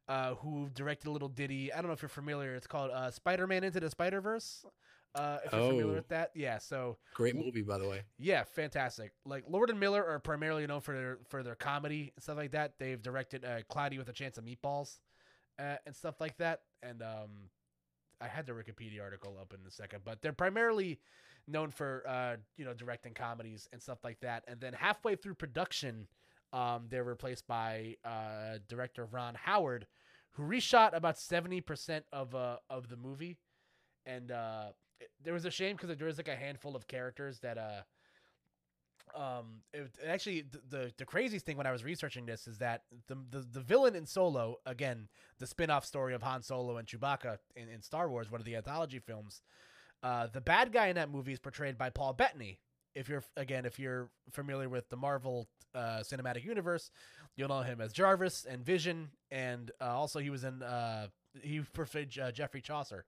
uh, who directed a little ditty. I don't know if you're familiar. It's called uh, Spider-Man Into the Spider-Verse. Uh, if you're familiar Oh. with that, yeah. So Great movie, by the way. yeah, fantastic. Like Lord and Miller are primarily known for their for their comedy and stuff like that. They've directed uh, Cloudy with a Chance of Meatballs uh, and stuff like that. And um, I had the Wikipedia article up in a second, but they're primarily known for uh, you know directing comedies and stuff like that. And then halfway through production Um, they're replaced by uh, director Ron Howard, who reshot about seventy percent of uh of the movie, and uh, it, there was a shame because there was like a handful of characters that uh. Um, it, actually, the, the the craziest thing when I was researching this is that the the, the villain in Solo, again, the spin-off story of Han Solo and Chewbacca in, in Star Wars, one of the anthology films, uh, the bad guy in that movie is portrayed by Paul Bettany. If you're again, if you're familiar with the Marvel uh, Cinematic Universe, you'll know him as Jarvis and Vision, and uh, also he was in uh, he portrayed uh, Geoffrey Chaucer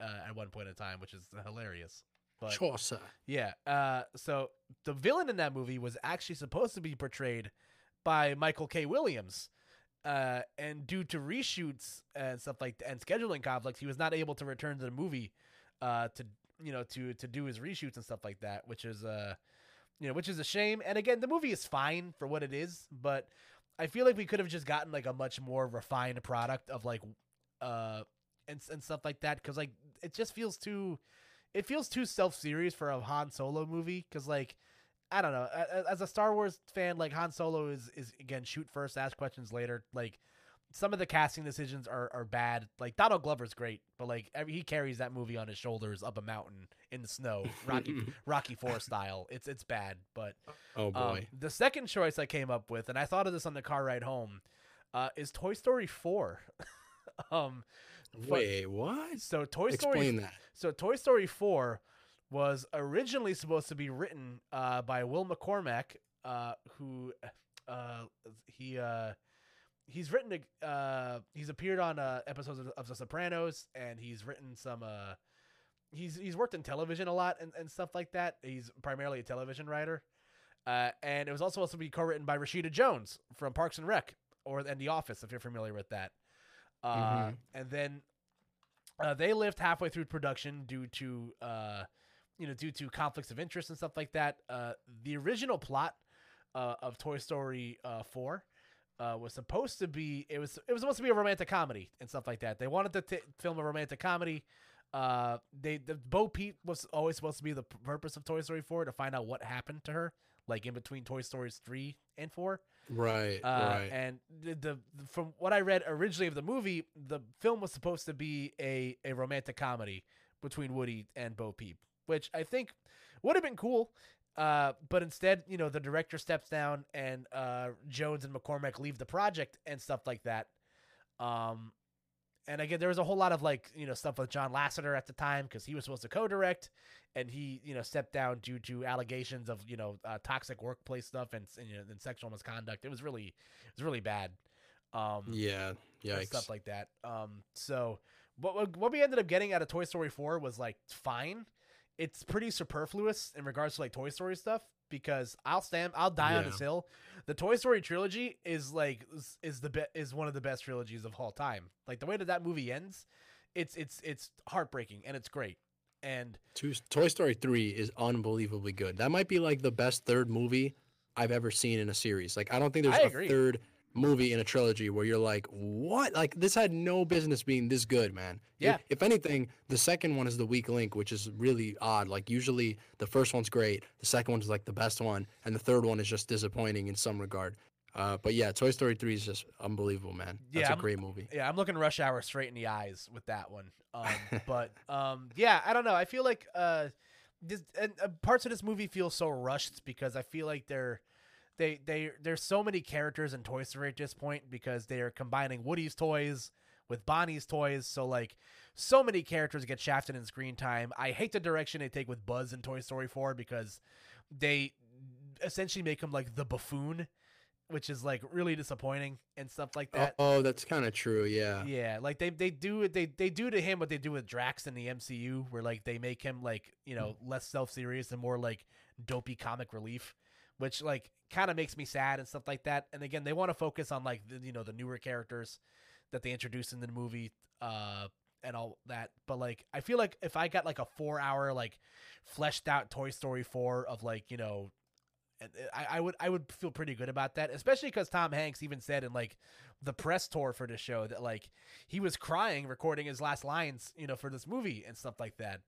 uh, at one point in time, which is hilarious. But Chaucer. yeah, uh, so the villain in that movie was actually supposed to be portrayed by Michael K. Williams. Uh, and due to reshoots and stuff like and scheduling conflicts, he was not able to return to the movie uh, to you know to to do his reshoots and stuff like that, which is uh you know which is a shame. And again, the movie is fine for what it is, but I feel like we could have just gotten like a much more refined product of like uh and and stuff like that because like it just feels too it feels too self serious for a Han Solo movie because like. I don't know. As a Star Wars fan, like Han Solo is is again shoot first, ask questions later. Like some of the casting decisions are, are bad. Like Donald Glover's great, but like every, he carries that movie on his shoulders up a mountain in the snow, Rocky Rocky Four style. It's it's bad, but oh um, boy. the second choice I came up with, and I thought of this on the car ride home, uh, is Toy Story Four. um, Wait, what? so Toy Story Explain that. so Toy Story 4 was originally supposed to be written uh, by Will McCormack, uh, who uh, he uh, he's written a- uh, he's appeared on uh, episodes of, of The Sopranos, and he's written some. Uh, he's he's worked in television a lot and, and stuff like that. He's primarily a television writer, uh, and it was also supposed to be co-written by Rashida Jones from Parks and Rec or and The Office, if you're familiar with that. Uh, Mhm. And then uh, they lived halfway through production due to uh, you know due to conflicts of interest and stuff like that. Uh, the original plot uh, of Toy Story uh, four uh, was supposed to be it was it was supposed to be a romantic comedy and stuff like that. They wanted to t- film a romantic comedy. Uh, they the Bo Peep was always supposed to be the purpose of Toy Story four to find out what happened to her, like in between Toy Stories three and four. Right, Uh, right. And the, the from what I read originally of the movie, the film was supposed to be a, a romantic comedy between Woody and Bo Peep, which I think would have been cool. Uh, but instead, you know, the director steps down and uh, Jones and McCormack leave the project and stuff like that. Um, and again, there was a whole lot of like you know stuff with John Lasseter at the time because he was supposed to co-direct, and he you know stepped down due to allegations of you know uh, toxic workplace stuff and, and, you know, and sexual misconduct. It was really it was really bad. Um, yeah, yikes. stuff like that. Um, so what what- what we ended up getting out of Toy Story four was like fine. It's pretty superfluous in regards to like Toy Story stuff because I'll stand, I'll die on this hill. The Toy Story trilogy is like is, is the be- is one of the best trilogies of all time. Like the way that that movie ends, it's it's it's heartbreaking and it's great. And Two, Toy Story 3 is unbelievably good. That might be like the best third movie I've ever seen in a series. Like I don't think there's a third movie in a trilogy where you're like, "What? Like this had no business being this good, man." Yeah. If, anything, the second one is the weak link, which is really odd. Like usually the first one's great, the second one's like the best one, and the third one is just disappointing in some regard. Uh, but yeah, Toy Story 3 is just unbelievable, man. That's Yeah, a I'm- great movie. Yeah, I'm looking Rush Hour straight in the eyes with that one. Um, but um, yeah, I don't know. I feel like uh, this and uh, parts of this movie feel so rushed because I feel like they're they they there's so many characters in Toy Story at this point because they are combining Woody's toys with Bonnie's toys. So like so many characters get shafted in screen time. I hate the direction they take with Buzz in Toy Story 4 because they essentially make him like the buffoon, which is like really disappointing and stuff like that. Oh, that's kind of true. Yeah. Yeah, like they they do it. they they do to him what they do with Drax in the MCU, where like they make him like you know mm. less self serious and more like dopey comic relief, which like kind of makes me sad and stuff like that. And again, they want to focus on like the, you know the newer characters that they introduced in the movie, uh, and all that. But like I feel like if I got like a four hour like fleshed out Toy Story four of like you know. and I, I would I would feel pretty good about that, especially because Tom Hanks even said in like the press tour for the show that like he was crying recording his last lines, you know, for this movie and stuff like that.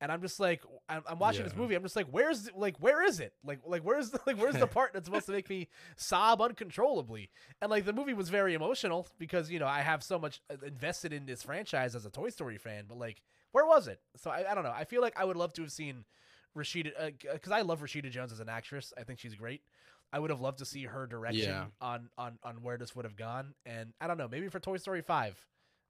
And I'm just like, I'm, I'm watching this movie. I'm just like, where's like, where is it? Like, like where's the, like, where's the part that's supposed to make me sob uncontrollably? And like, the movie was very emotional because you know I have so much uh, invested in this franchise as a Toy Story fan. But like, where was it? So I, I don't know. I feel like I would love to have seen Rashida because I love Rashida Jones as an actress. I think she's great. I would have loved to see her direction Yeah. on on on where this would have gone. And I don't know, maybe for Toy Story five,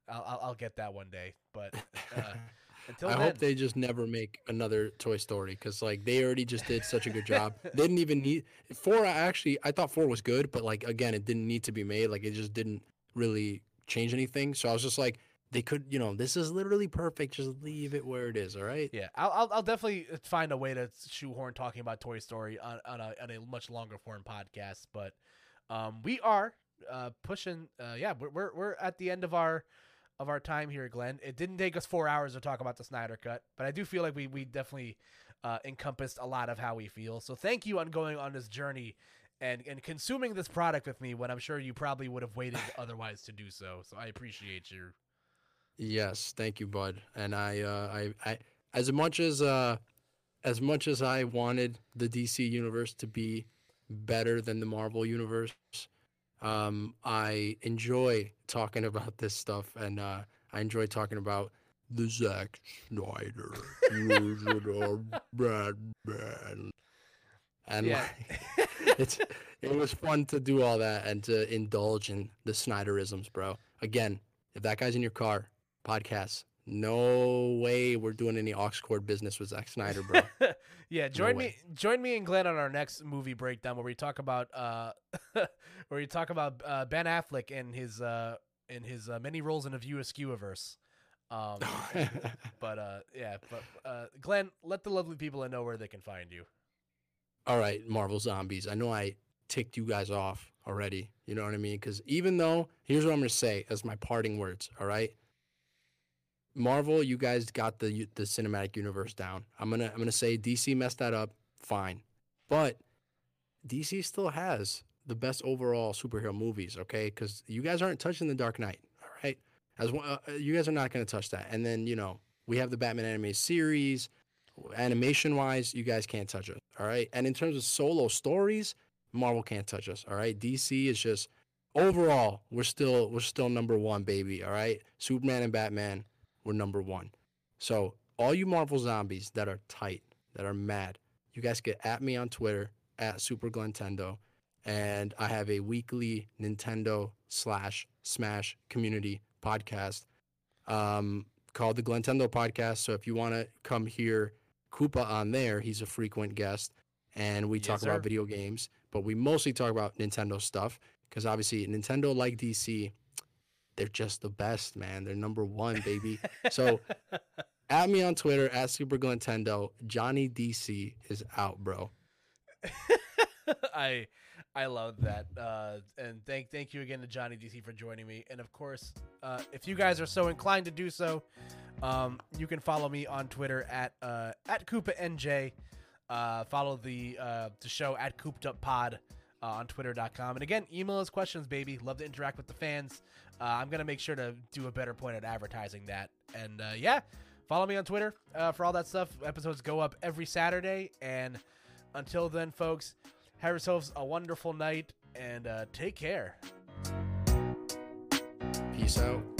I'll I'll, I'll get that one day. But uh, until I then, hope they just never make another Toy Story because like they already just did such a good job. they didn't even need four. I Actually, I thought four was good, but like again, it didn't need to be made. Like it just didn't really change anything. So I was just like, they could, you know, this is literally perfect. Just leave it where it is. All right. Yeah, I'll, I'll I'll definitely find a way to shoehorn talking about Toy Story on on a, on a much longer form podcast. But um, we are uh, pushing. Uh, yeah, we're, we're we're at the end of our of our time here, Glenn. It didn't take us four hours to talk about the Snyder Cut, but I do feel like we we definitely uh, encompassed a lot of how we feel. So thank you on going on this journey. And, and consuming this product with me when I'm sure you probably would have waited otherwise to do so. So I appreciate you. Yes, thank you, bud. And I, uh, I, I, as much as, uh, as much as I wanted the DC universe to be better than the Marvel universe, um, I enjoy talking about this stuff, and uh, I enjoy talking about the Zack Snyder Batman. And Yeah. like, it's it was fun to do all that and to indulge in the Snyderisms, bro. Again, if that guy's in your car, podcast. No way we're doing any aux cord business with Zack Snyder, bro. yeah, join me way. join me and Glenn on our next movie breakdown where we talk about uh where we talk about uh, Ben Affleck and his uh in his uh, many roles in a View Askewverse. Um but uh yeah, but uh Glenn, let the lovely people know where they can find you. all right, Marvel Zombies. I know I ticked you guys off already. You know what I mean? Because even though, here's what I'm going to say as my parting words, all right? Marvel, you guys got the the cinematic universe down. I'm gonna I'm gonna say DC messed that up. Fine, but DC still has the best overall superhero movies. Okay, because you guys aren't touching the Dark Knight. All right, as one, uh, you guys are not gonna touch that. And then you know we have the Batman animated series. Animation wise, you guys can't touch us. All right, and in terms of solo stories, Marvel can't touch us. All right, DC is just overall we're still we're still number one, baby. All right, Superman and Batman we're number one. So all you Marvel zombies that are tight, that are mad, you guys get at me on Twitter at Super Glentendo, and I have a weekly Nintendo slash Smash community podcast um, called the Glentendo Podcast. So if you want to come hear Koopa on there, he's a frequent guest, and we Yes, talk sir. about video games, but we mostly talk about Nintendo stuff because obviously Nintendo, like DC, they're just the best, man. They're number one, baby. So at me on Twitter at Super Glentendo. Johnny DC is out, bro. I I love that. Uh, and thank thank you again to Johnny DC for joining me. And of course, uh, if you guys are so inclined to do so, um, you can follow me on Twitter at uh, at Koopa NJ. Uh, follow the uh, the show at Koopd Up Pod uh, on Twitter.com. And again, email us questions, baby. Love to interact with the fans. Uh, I'm gonna make sure to do a better point at advertising that. And uh, yeah, follow me on Twitter uh, for all that stuff. Episodes go up every Saturday. And until then, folks, have yourselves a wonderful night and uh, take care. Peace out.